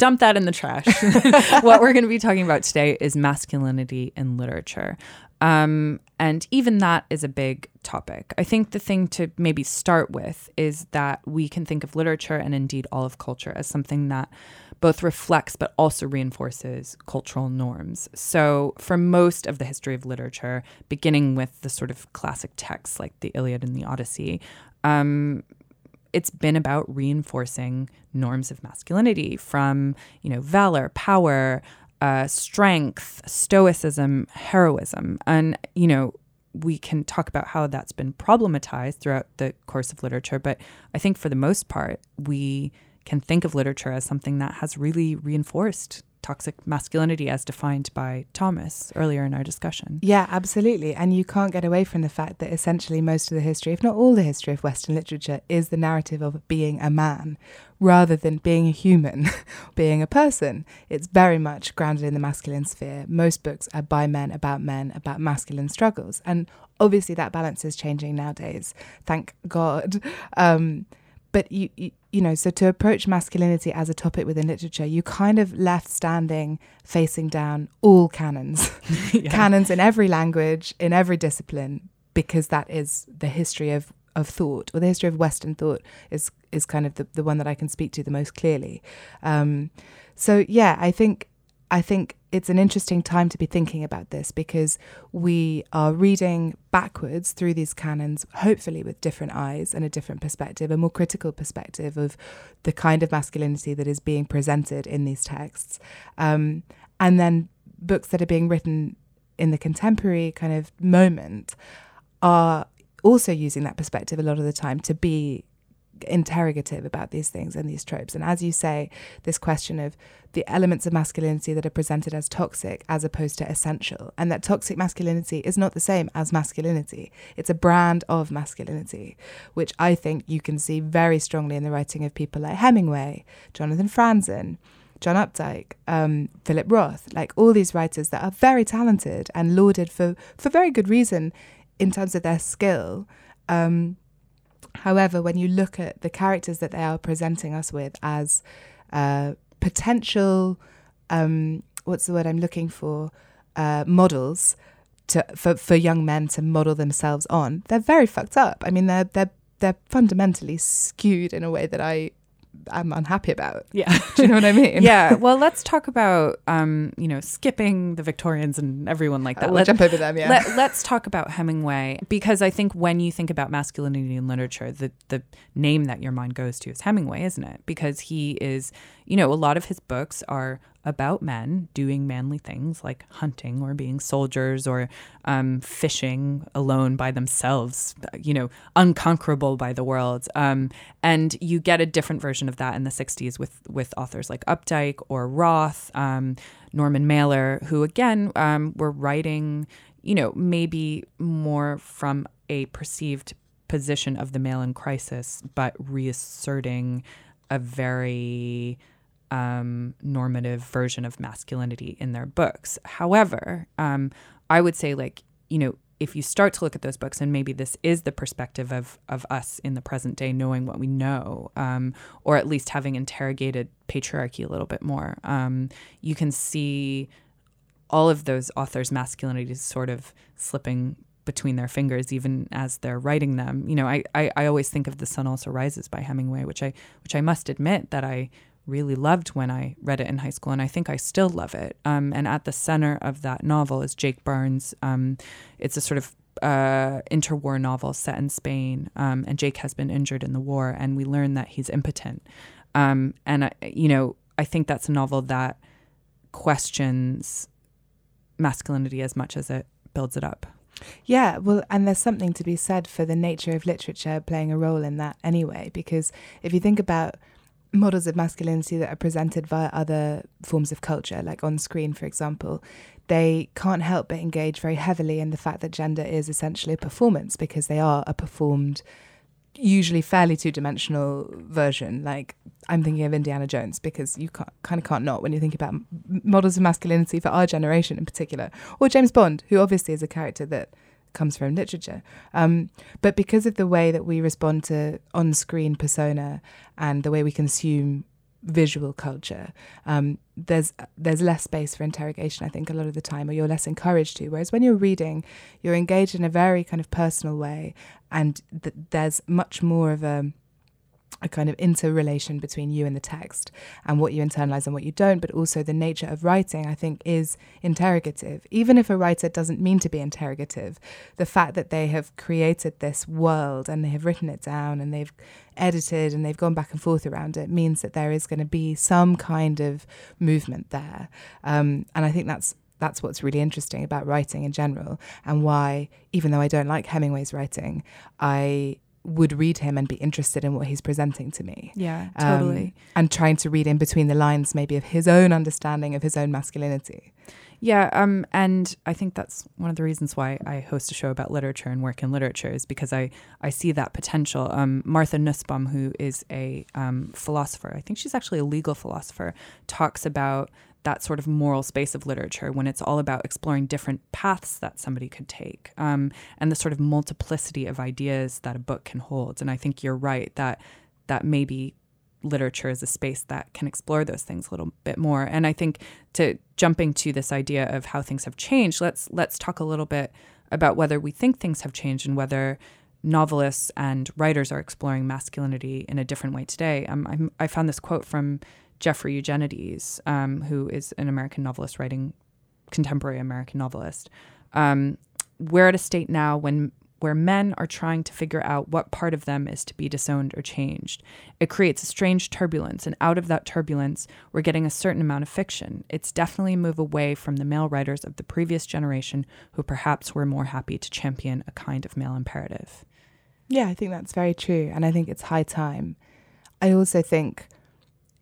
dump that in the trash. (laughs) (laughs) what we're going to be talking about today is masculinity in literature. Um, and even that is a big topic. I think the thing to maybe start with is that we can think of literature and indeed all of culture as something that both reflects but also reinforces cultural norms. So, for most of the history of literature, beginning with the sort of classic texts like the Iliad and the Odyssey, um, it's been about reinforcing norms of masculinity from you know valor power uh, strength stoicism heroism. And you know we can talk about how that's been problematized throughout the course of literature but i think for the most part we can think of literature as something that has really reinforced toxic masculinity as defined by thomas earlier in our discussion Yeah, absolutely. And you can't get away from the fact that essentially most of the history, if not all the history of Western literature, is the narrative of being a man rather than being a human, (laughs) being a person. It's very much grounded in the masculine sphere. Most books are by men, about men, about masculine struggles. And obviously that balance is changing nowadays. Thank God. Um, but you, you you know so to approach masculinity as a topic within literature you kind of left standing facing down all canons. (laughs) (laughs) Canons in every language in every discipline because that is the history of of thought or the history of western thought is is kind of the, the one that i can speak to the most clearly. Um, so yeah i think i think it's an interesting time to be thinking about this because we are reading backwards through these canons, hopefully with different eyes and a different perspective, a more critical perspective of the kind of masculinity that is being presented in these texts. Um, and then books that are being written in the contemporary kind of moment are also using that perspective a lot of the time to be interrogative about these things and these tropes. And as you say, this question of the elements of masculinity that are presented as toxic as opposed to essential, and that toxic masculinity is not the same as masculinity. It's a brand of masculinity, which I think you can see very strongly in the writing of people like Hemingway, Jonathan Franzen. John Updike, um, Philip Roth, like all these writers that are very talented and lauded for, for very good reason in terms of their skill. Um, However, when you look at the characters that they are presenting us with as uh, potential, um, what's the word I'm looking for, uh, models to for, for young men to model themselves on, they're very fucked up. I mean, they're they're they're fundamentally skewed in a way that I am unhappy about. yeah Do you know what I mean? yeah well let's talk about um you know skipping the victorians and everyone like that we'll Let- jump over them. Yeah. Let, let's talk about Hemingway because I think when you think about masculinity in literature, the the name that your mind goes to is Hemingway, isn't it? Because he is, you know, a lot of his books are about men doing manly things like hunting or being soldiers or um, fishing alone by themselves, you know, unconquerable by the world. Um, and you get a different version of that in the 60s with, with authors like Updike or Roth, um, Norman Mailer, who again um, were writing, you know, maybe more from a perceived position of the male in crisis, but reasserting a very um, normative version of masculinity in their books. However, um, I would say, like, you know, if you start to look at those books, and maybe this is the perspective of, of us in the present day, knowing what we know, um, or at least having interrogated patriarchy a little bit more, um, you can see all of those authors' masculinities sort of slipping between their fingers even as they're writing them. You know, I, I, I always think of The Sun Also Rises by Hemingway, which I which I must admit that I really loved when I read it in high school, and I think I still love it. Um, and at the center of that novel is Jake Barnes. Um, it's a sort of uh, interwar novel set in Spain, um, and Jake has been injured in the war, and we learn that he's impotent. Um, and I, you know, I think that's a novel that questions masculinity as much as it builds it up. Yeah, well, and there's something to be said for the nature of literature playing a role in that anyway, because if you think about models of masculinity that are presented via other forms of culture, like on screen, for example, they can't help but engage very heavily in the fact that gender is essentially a performance because they are a performed, usually fairly two dimensional version. Like I'm thinking of Indiana Jones because you can't, kind of can't not when you think about models of masculinity for our generation in particular, or James Bond, who obviously is a character that comes from literature. Um, but because of the way that we respond to on screen persona and the way we consume visual culture, um, there's there's less space for interrogation. I think a lot of the time, or you're less encouraged to. Whereas when you're reading, you're engaged in a very kind of personal way, and th- there's much more of a a kind of interrelation between you and the text and what you internalize and what you don't, but also the nature of writing, I think, is interrogative. Even if a writer doesn't mean to be interrogative, the fact that they have created this world and they have written it down and they've edited and they've gone back and forth around it means that there is going to be some kind of movement there. Um, and I think that's that's what's really interesting about writing in general and why even though I don't like Hemingway's writing, I would read him and be interested in what he's presenting to me. Yeah, Um, totally. and trying to read in between the lines, maybe of his own understanding of his own masculinity. Yeah, um, and I think that's one of the reasons why I host a show about literature and work in literature is because I, I see that potential. Um, Martha Nussbaum, who is a um, philosopher, I think she's actually a legal philosopher, talks about that sort of moral space of literature when it's all about exploring different paths that somebody could take um, and the sort of multiplicity of ideas that a book can hold. And I think you're right that that maybe literature is a space that can explore those things a little bit more. And I think to jumping to this idea of how things have changed, let's let's talk a little bit about whether we think things have changed and whether novelists and writers are exploring masculinity in a different way today. Um, I found this quote from Jeffrey Eugenides, um, who is an American novelist writing contemporary American novelist. Um, we're at a state now when where men are trying to figure out what part of them is to be disowned or changed. It creates a strange turbulence, and out of that turbulence, we're getting a certain amount of fiction. It's definitely a move away from the male writers of the previous generation who perhaps were more happy to champion a kind of male imperative. Yeah, I think that's very true, and I think it's high time. I also think,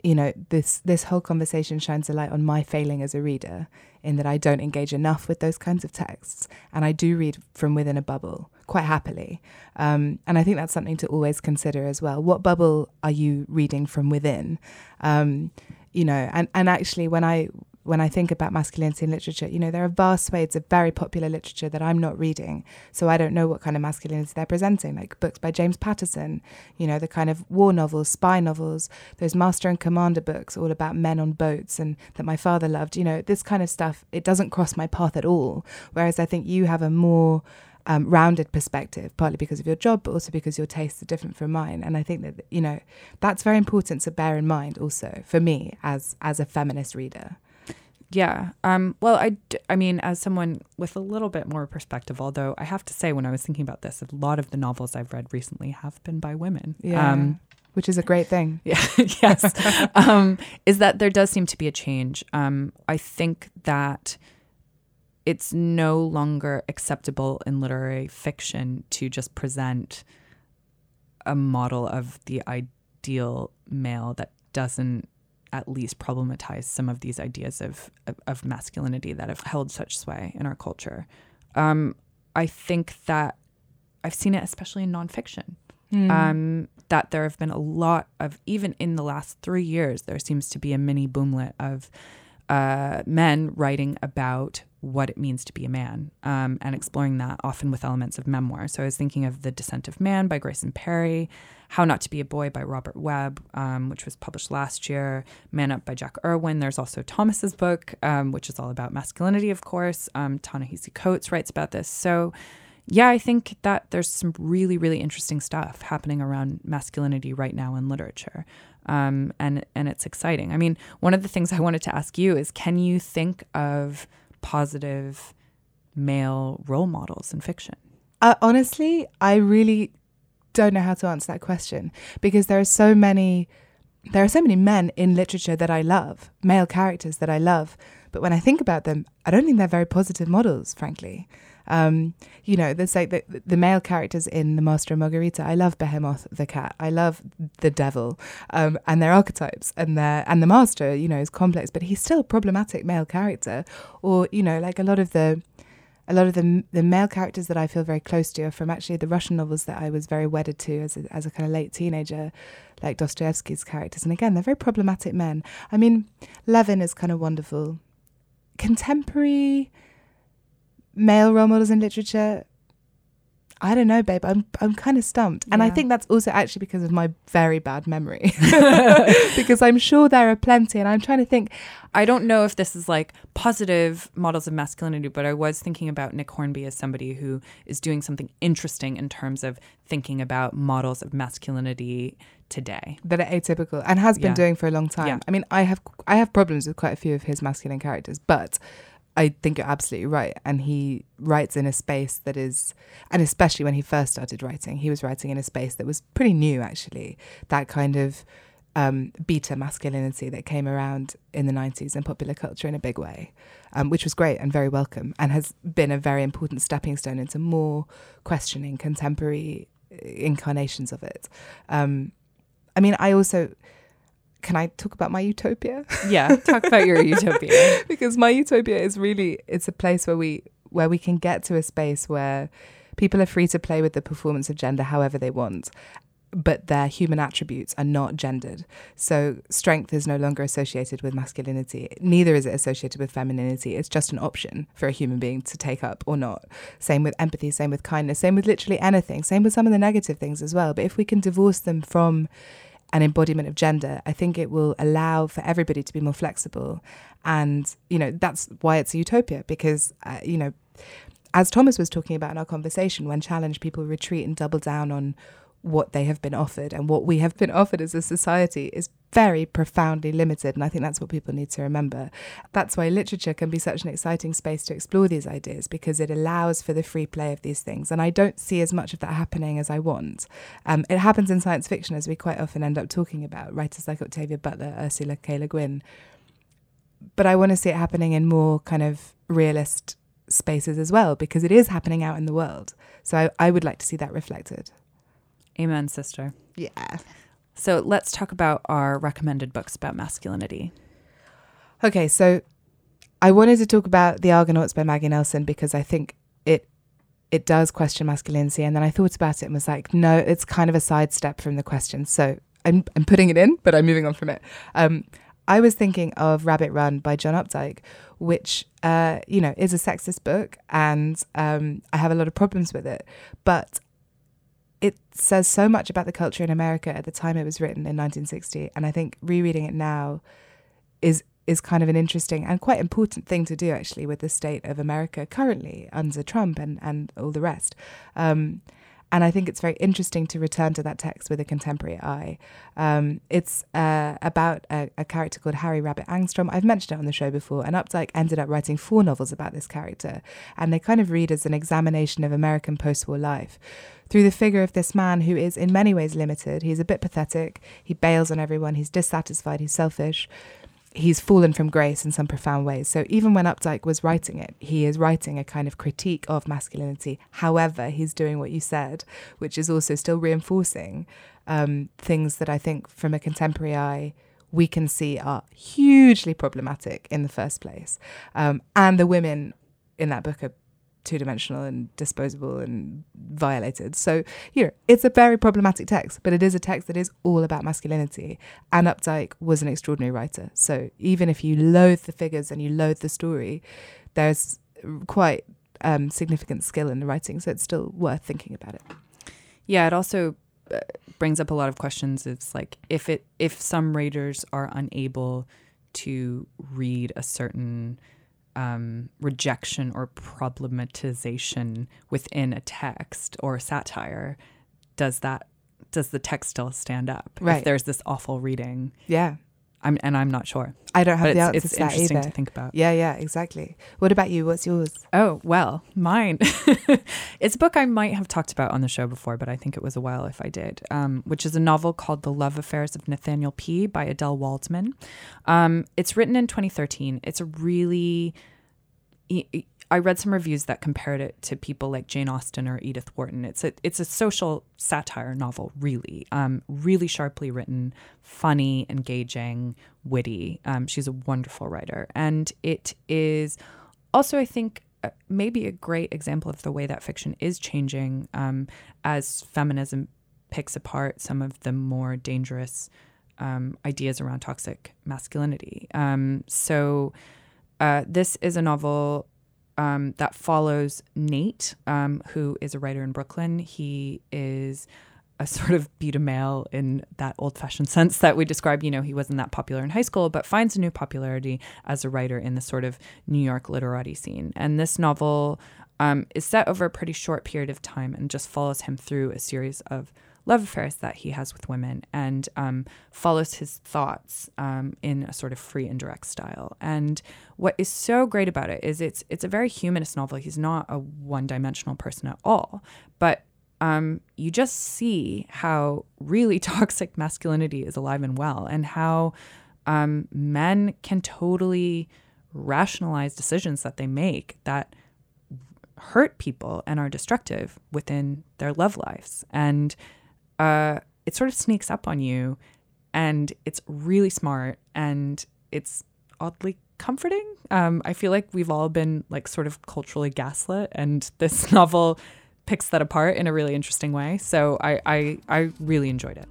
you know, this this whole conversation shines a light on my failing as a reader in that I don't engage enough with those kinds of texts, and I do read from within a bubble quite happily, um, and I think that's something to always consider as well. What bubble are you reading from within? Um, you know, and and actually, when I when I think about masculinity in literature, you know, there are vast swathes of very popular literature that I'm not reading. So I don't know what kind of masculinity they're presenting, like books by James Patterson, you know, the kind of war novels, spy novels, those master and commander books all about men on boats and that my father loved, you know, this kind of stuff, it doesn't cross my path at all. Whereas I think you have a more um, rounded perspective, partly because of your job, but also because your tastes are different from mine. And I think that, you know, that's very important to bear in mind also for me as as a feminist reader. Yeah. Um, well i mean, as someone with a little bit more perspective, although I have to say, when I was thinking about this, a lot of the novels I've read recently have been by women. Yeah. Um, which is a great thing. (laughs) yeah, yes. (laughs) um, is that there does seem to be a change. Um, I think that it's no longer acceptable in literary fiction to just present a model of the ideal male that doesn't at least problematize some of these ideas of, of, of masculinity that have held such sway in our culture. Um, I think that I've seen it especially in nonfiction. Um, that there have been a lot of, even in the last three years, there seems to be a mini boomlet of uh, men writing about what it means to be a man um, and exploring that often with elements of memoir. So I was thinking of The Descent of Man by Grayson Perry, How Not to Be a Boy by Robert Webb, um, which was published last year, Man Up by Jack Urwin. There's also Thomas's book, um, which is all about masculinity, of course. Um, Ta-Nehisi Coates writes about this. So yeah, I think that there's some really, really interesting stuff happening around masculinity right now in literature. Um, and and it's exciting. I mean, one of the things I wanted to ask you is, can you think of positive male role models in fiction? Uh, honestly, I really don't know how to answer that question because there are so many there are so many men in literature that I love, male characters that I love, But when I think about them, I don't think they're very positive models, frankly. Um, you know, there's like the, the male characters in The Master and Margarita. I love Behemoth the cat. I love the devil, um, and their archetypes, and their and the master. You know, is complex, but he's still a problematic male character. Or you know, like a lot of the a lot of the the male characters that I feel very close to are from actually the Russian novels that I was very wedded to as a, as a kind of late teenager, like Dostoevsky's characters. And again, they're very problematic men. I mean, Levin is kind of wonderful. Contemporary male role models in literature. I don't know, babe. I'm I'm kind of stumped, and I think that's also actually because of my very bad memory. (laughs) (laughs) because I'm sure there are plenty, and I'm trying to think. I don't know if this is like positive models of masculinity, but I was thinking about Nick Hornby as somebody who is doing something interesting in terms of thinking about models of masculinity today. that are atypical and has been Yeah. doing for a long time. Yeah. I mean, I have I have problems with quite a few of his masculine characters, but I think you're absolutely right. And he writes in a space that is, and especially when he first started writing, he was writing in a space that was pretty new, actually. That kind of um, beta masculinity that came around in the 90s in popular culture in a big way, um, which was great and very welcome, and has been a very important stepping stone into more questioning contemporary uh, incarnations of it. Um, I mean, I also can I talk about my utopia Yeah, talk about your utopia. (laughs) because my utopia is really it's a place where we where we can get to a space where people are free to play with the performance of gender however they want but their human attributes are not gendered. So strength is no longer associated with masculinity. Neither is it associated with femininity. It's just an option for a human being to take up or not. Same with empathy, same with kindness, same with literally anything, same with some of the negative things as well. But if we can divorce them from an embodiment of gender, I think it will allow for everybody to be more flexible. And, you know, that's why it's a utopia because, uh, you know, as Thomas was talking about in our conversation, when challenged, people retreat and double down on what they have been offered. And what we have been offered as a society is very profoundly limited. And I think that's what people need to remember. That's why literature can be such an exciting space to explore these ideas because it allows for the free play of these things. And I don't see as much of that happening as I want. Um, it happens in science fiction, as we quite often end up talking about, writers like Octavia Butler, Ursula K. Le Guin. But I want to see it happening in more kind of realist spaces as well because it is happening out in the world. So I, I would like to see that reflected. Amen, sister. Yeah. So let's talk about our recommended books about masculinity. Okay, so I wanted to talk about The Argonauts by Maggie Nelson because I think it it does question masculinity and then I thought about it and was like, no, it's kind of a sidestep from the question. So I'm I'm putting it in, but I'm moving on from it. Um I was thinking of Rabbit Run by John Updike, which uh, you know, is a sexist book and um I have a lot of problems with it. But it says so much about the culture in America at the time it was written in 1960 and I think rereading it now is is kind of an interesting and quite important thing to do actually with the state of America currently under Trump and and all the rest. Um, and I think it's very interesting to return to that text with a contemporary eye. Um, it's uh, about a, a character called Harry Rabbit Angstrom. I've mentioned it on the show before, and Updike ended up writing four novels about this character, and they kind of read as an examination of American post war life through the figure of this man who is in many ways limited. He's a bit pathetic, he bails on everyone, he's dissatisfied, he's selfish he's fallen from grace in some profound ways. So even when Updike was writing it, he is writing a kind of critique of masculinity. However, he's doing what you said, which is also still reinforcing um, things that I think from a contemporary eye we can see are hugely problematic in the first place. Um, and the women in that book are two dimensional and disposable and violated. So, you know, it's a very problematic text, but it is a text that is all about masculinity. And Updike was an extraordinary writer. So, even if you loathe the figures and you loathe the story, there's quite um, significant skill in the writing. So, it's still worth thinking about it. Yeah, it also uh, brings up a lot of questions. It's like if it if some readers are unable to read a certain um, rejection or problematization within a text or a satire, does that does the text still stand up? Right. If there's this awful reading, Yeah. I'm and I'm not sure. I don't have But the it's, answer it's interesting either. to think about. Yeah, yeah, exactly. What about you? What's yours? Oh, well, mine. (laughs) it's a book I might have talked about on the show before, but I think it was a while if I did, um, which is a novel called The Love Affairs of Nathaniel P. by Adelle Waldman. Um, it's written in 2013. It's a really. I read some reviews that compared it to people like Jane Austen or Edith Wharton. It's a it's a social satire novel, really, um, really sharply written, funny, engaging, witty. Um, she's a wonderful writer, and it is also, I think, uh, maybe a great example of the way that fiction is changing um, as feminism picks apart some of the more dangerous um, ideas around toxic masculinity. Um, so, uh, this is a novel um, that follows Nate, um, who is a writer in Brooklyn. He is a (laughs) sort of beta male in that old fashioned sense that we describe. You know, he wasn't that popular in high school, but finds a new popularity as a writer in the sort of New York literati scene. And this novel um, is set over a pretty short period of time and just follows him through a series of love affairs that he has with women and um, follows his thoughts um, in a sort of free and direct style. And what is so great about it is it's it's a very humanist novel. He's not a one dimensional person at all, but um, you just see how really (laughs) toxic masculinity is alive and well, and how um, men can totally rationalize decisions that they make that hurt people and are destructive within their love lives. And uh, it sort of sneaks up on you, and it's really smart and it's oddly comforting. Um, I feel like we've all been like sort of culturally gaslit, and this (laughs) novel picks that apart in a really interesting way. So I I, I really enjoyed it.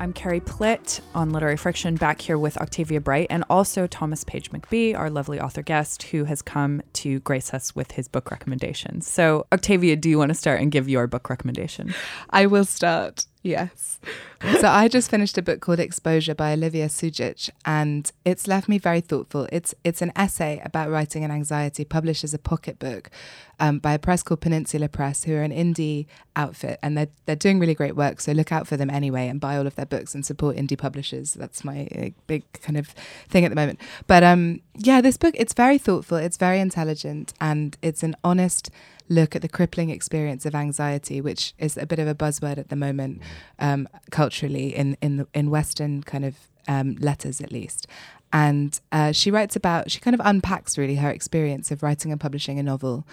I'm Carrie Plitt on Literary Friction, back here with Octavia Bright and also Thomas Page McBee, our lovely author guest, who has come to grace us with his book recommendations. So, Octavia, do you want to start and give your book recommendation? I will start. Yes. so I just finished a book called Exposure by Olivia Sudjic, and it's left me very thoughtful. It's it's an essay about writing and anxiety, published as a pocketbook um, by a press called Peninsula Press, who are an indie outfit, and they're they're doing really great work. So look out for them anyway, and buy all of their books and support indie publishers. That's my uh, big kind of thing at the moment. But um, yeah, this book it's very thoughtful, it's very intelligent, and it's an honest look at the crippling experience of anxiety, which is a bit of a buzzword at the moment um, culturally in in the, in Western kind of um, letters at least. And uh, she writes about she kind of unpacks really her experience of writing and publishing a novel,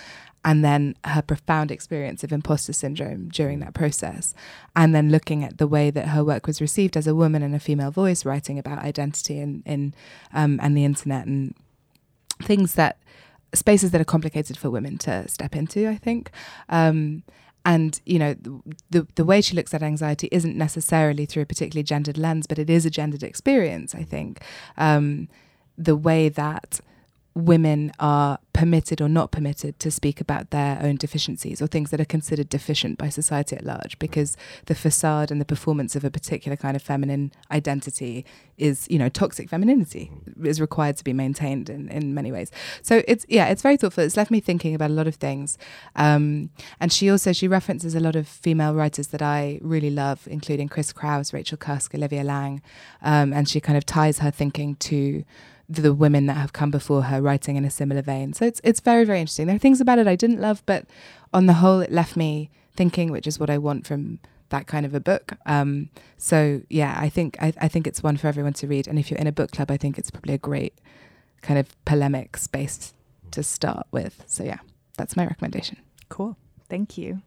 and then her profound experience of imposter syndrome during that process, and then looking at the way that her work was received as a woman and a female voice writing about identity and in um, and the internet and things that spaces that are complicated for women to step into, I think. Um, and you know the the way she looks at anxiety isn't necessarily through a particularly gendered lens, but it is a gendered experience. I think um, the way that women are permitted or not permitted to speak about their own deficiencies or things that are considered deficient by society at large because the facade and the performance of a particular kind of feminine identity is you know toxic femininity is required to be maintained in, in many ways. So it's yeah it's very thoughtful. It's left me thinking about a lot of things. Um, and she also she references a lot of female writers that i really love including chris kraus rachel cusk olivia laing um, and she kind of ties her thinking to the women that have come before her writing in a similar vein. So it's it's very very interesting. There are things about it I didn't love, but on the whole, it left me thinking, which is what I want from that kind of a book. Um, so yeah, I think I, I think it's one for everyone to read. And if you're in a book club, I think it's probably a great kind of polemic space to start with. So yeah, that's my recommendation. Cool. Thank you.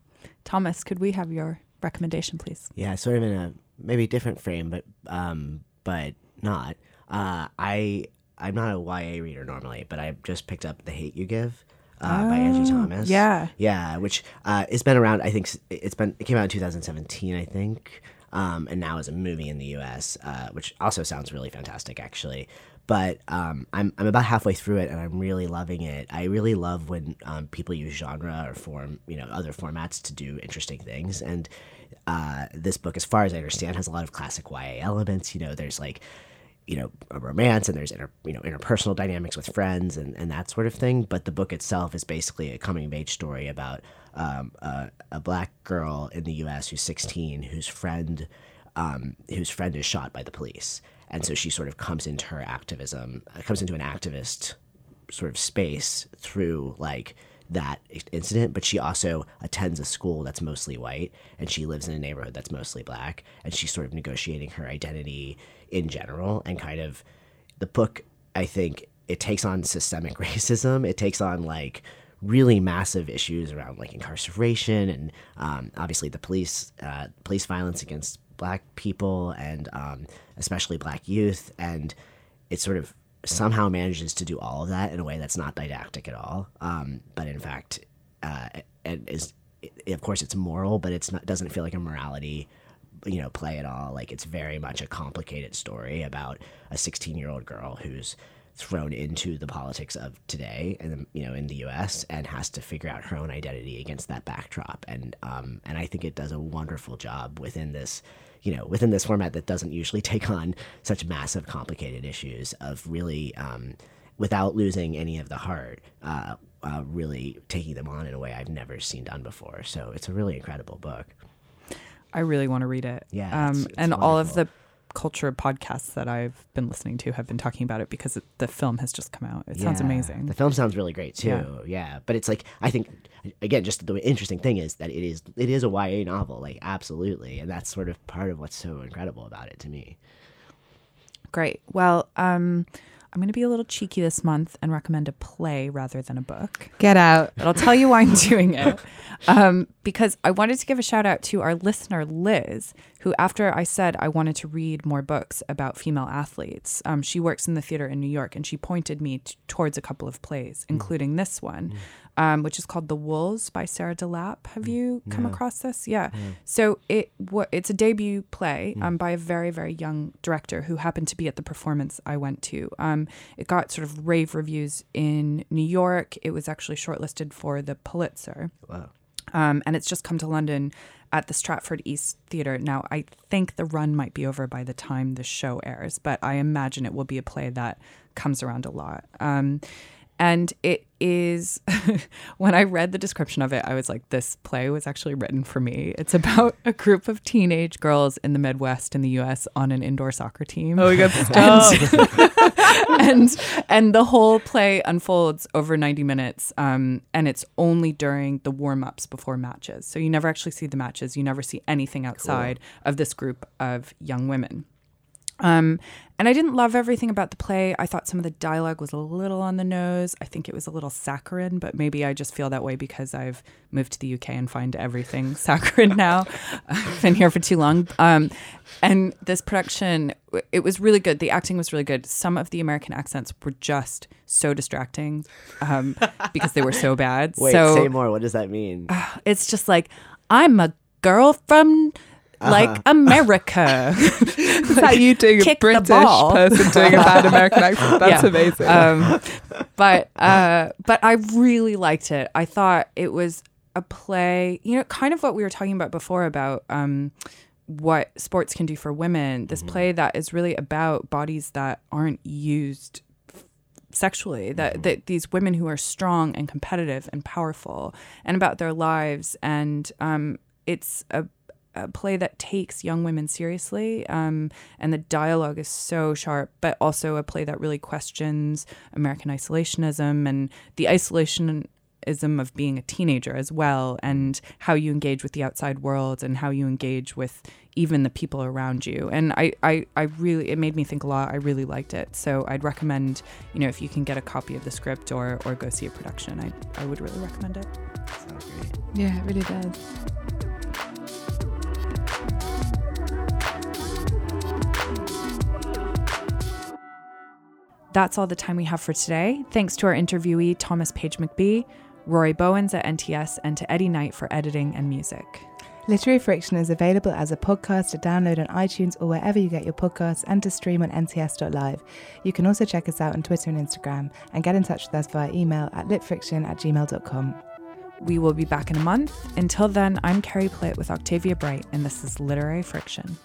Thomas, could we have your recommendation, please? Yeah, sort of in a maybe different frame, but um, but not. Uh, I I'm not a YA reader normally, but I just picked up The Hate You Give uh, by Angie Thomas. yeah. yeah, which uh, it's been around. I think it's been it came out in 2017, I think, um, and now is a movie in the U.S., uh, which also sounds really fantastic, actually. but um, I'm I'm about halfway through it and I'm really loving it. I really love when um, people use genre or form, you know, other formats to do interesting things. And uh, this book, as far as I understand, has a lot of classic YA elements. You know, there's like you know a romance and there's inter, you know interpersonal dynamics with friends and, and that sort of thing. But the book itself is basically a coming of age story about um, a, a black girl in the us who's 16 whose friend um, whose friend is shot by the police. And so she sort of comes into her activism comes into an activist sort of space through like that incident, but she also attends a school that's mostly white and she lives in a neighborhood that's mostly black and she's sort of negotiating her identity in general and kind of the book I think it takes on systemic (laughs) racism. It takes on like really massive issues around like incarceration and um, obviously the police uh, police violence against black people and um, especially black youth and it sort of somehow manages to do all of that in a way that's not didactic at all, um, but in fact, uh, is it, of course it's moral, but it's not doesn't feel like a morality you know play at all. Like it's very much a complicated story about a 16 year old girl who's thrown into the politics of today and you know in the US and has to figure out her own identity against that backdrop and um and I think it does a wonderful job within this you know, within this format that doesn't usually take on such massive, complicated issues of really, um, without losing any of the heart, uh, uh, really taking them on in a way I've never seen done before. So it's a really incredible book. I really want to read it. Yeah, um, it's, it's and all of the culture podcasts that I've been listening to have been talking about it because it, the film has just come out. It sounds amazing. The film sounds really great too. Yeah. Yeah. But it's like I think again, just the interesting thing is that it is it is a YA novel, like absolutely. And that's sort of part of what's so incredible about it to me. Great. Well, um, I'm going to be a little cheeky this month and recommend a play rather than a book. Get out. But I'll tell you why I'm (laughs) doing it. Um, because I wanted to give a shout out to our listener, Liz, who, after I said I wanted to read more books about female athletes, um, she works in the theater in New York and she pointed me t- towards a couple of plays, including this one, um, which is called The Wolves by Sarah DeLappe. Have you come across this? Yeah. So it wa it's a debut play um, by a very, very young director who happened to be at the performance I went to. Um, it got sort of rave reviews in New York. It was actually shortlisted for the Pulitzer. Wow. Um, and it's just come to London at the Stratford East Theatre. Now, I think the run might be over by the time the show airs, but I imagine it will be a play that comes around a lot. Um, and it is, (laughs) when I read the description of it, I was like, this play was actually written for me. It's about a group of teenage girls in the Midwest in the US on an indoor soccer team. Oh, we got (laughs) and, (laughs) and and the whole play unfolds over 90 minutes um, and it's only during the warm-ups before matches. So you never actually see the matches. You never see anything outside of this group of young women um, and I didn't love everything about the play. I thought some of the dialogue was a little on the nose. I think it was a little saccharine, but maybe I just feel that way because I've moved to the UK and find everything (laughs) saccharine now. I've been here for too long. Um, and this production, it was really good. The acting was really good. Some of the American accents were just so distracting um, (laughs) because they were so bad. Wait, so say more. What does that mean? (sighs) it's just like, I'm a girl from like America. Is (laughs) that you doing a Kick British person doing a bad American accent? (laughs) That's Yeah. amazing. um, but uh, but I really liked it. I thought it was a play, you know, kind of what we were talking about before about um, what sports can do for women. This play that is really about bodies that aren't used sexually that, that these women who are strong and competitive and powerful and about their lives and um, it's a, a play that takes young women seriously um, and the dialogue is so sharp but also a play that really questions american isolationism and the isolationism of being a teenager as well and how you engage with the outside world and how you engage with even the people around you and I, I i really it made me think a lot i really liked it so i'd recommend you know if you can get a copy of the script or or go see a production i i would really recommend it Sounds great. yeah, it really does. That's all the time we have for today. Thanks to our interviewee, Thomas Page McBee, Rory Bowens at NTS, and to Eddie Knight for editing and music. Literary Friction is available as a podcast to download on iTunes or wherever you get your podcasts and to stream on nts.live. You can also check us out on Twitter and Instagram and get in touch with us via email at litfriction at gmail.com. We will be back in a month. Until then, I'm Carrie Plitt with Octavia Bright, and this is Literary Friction.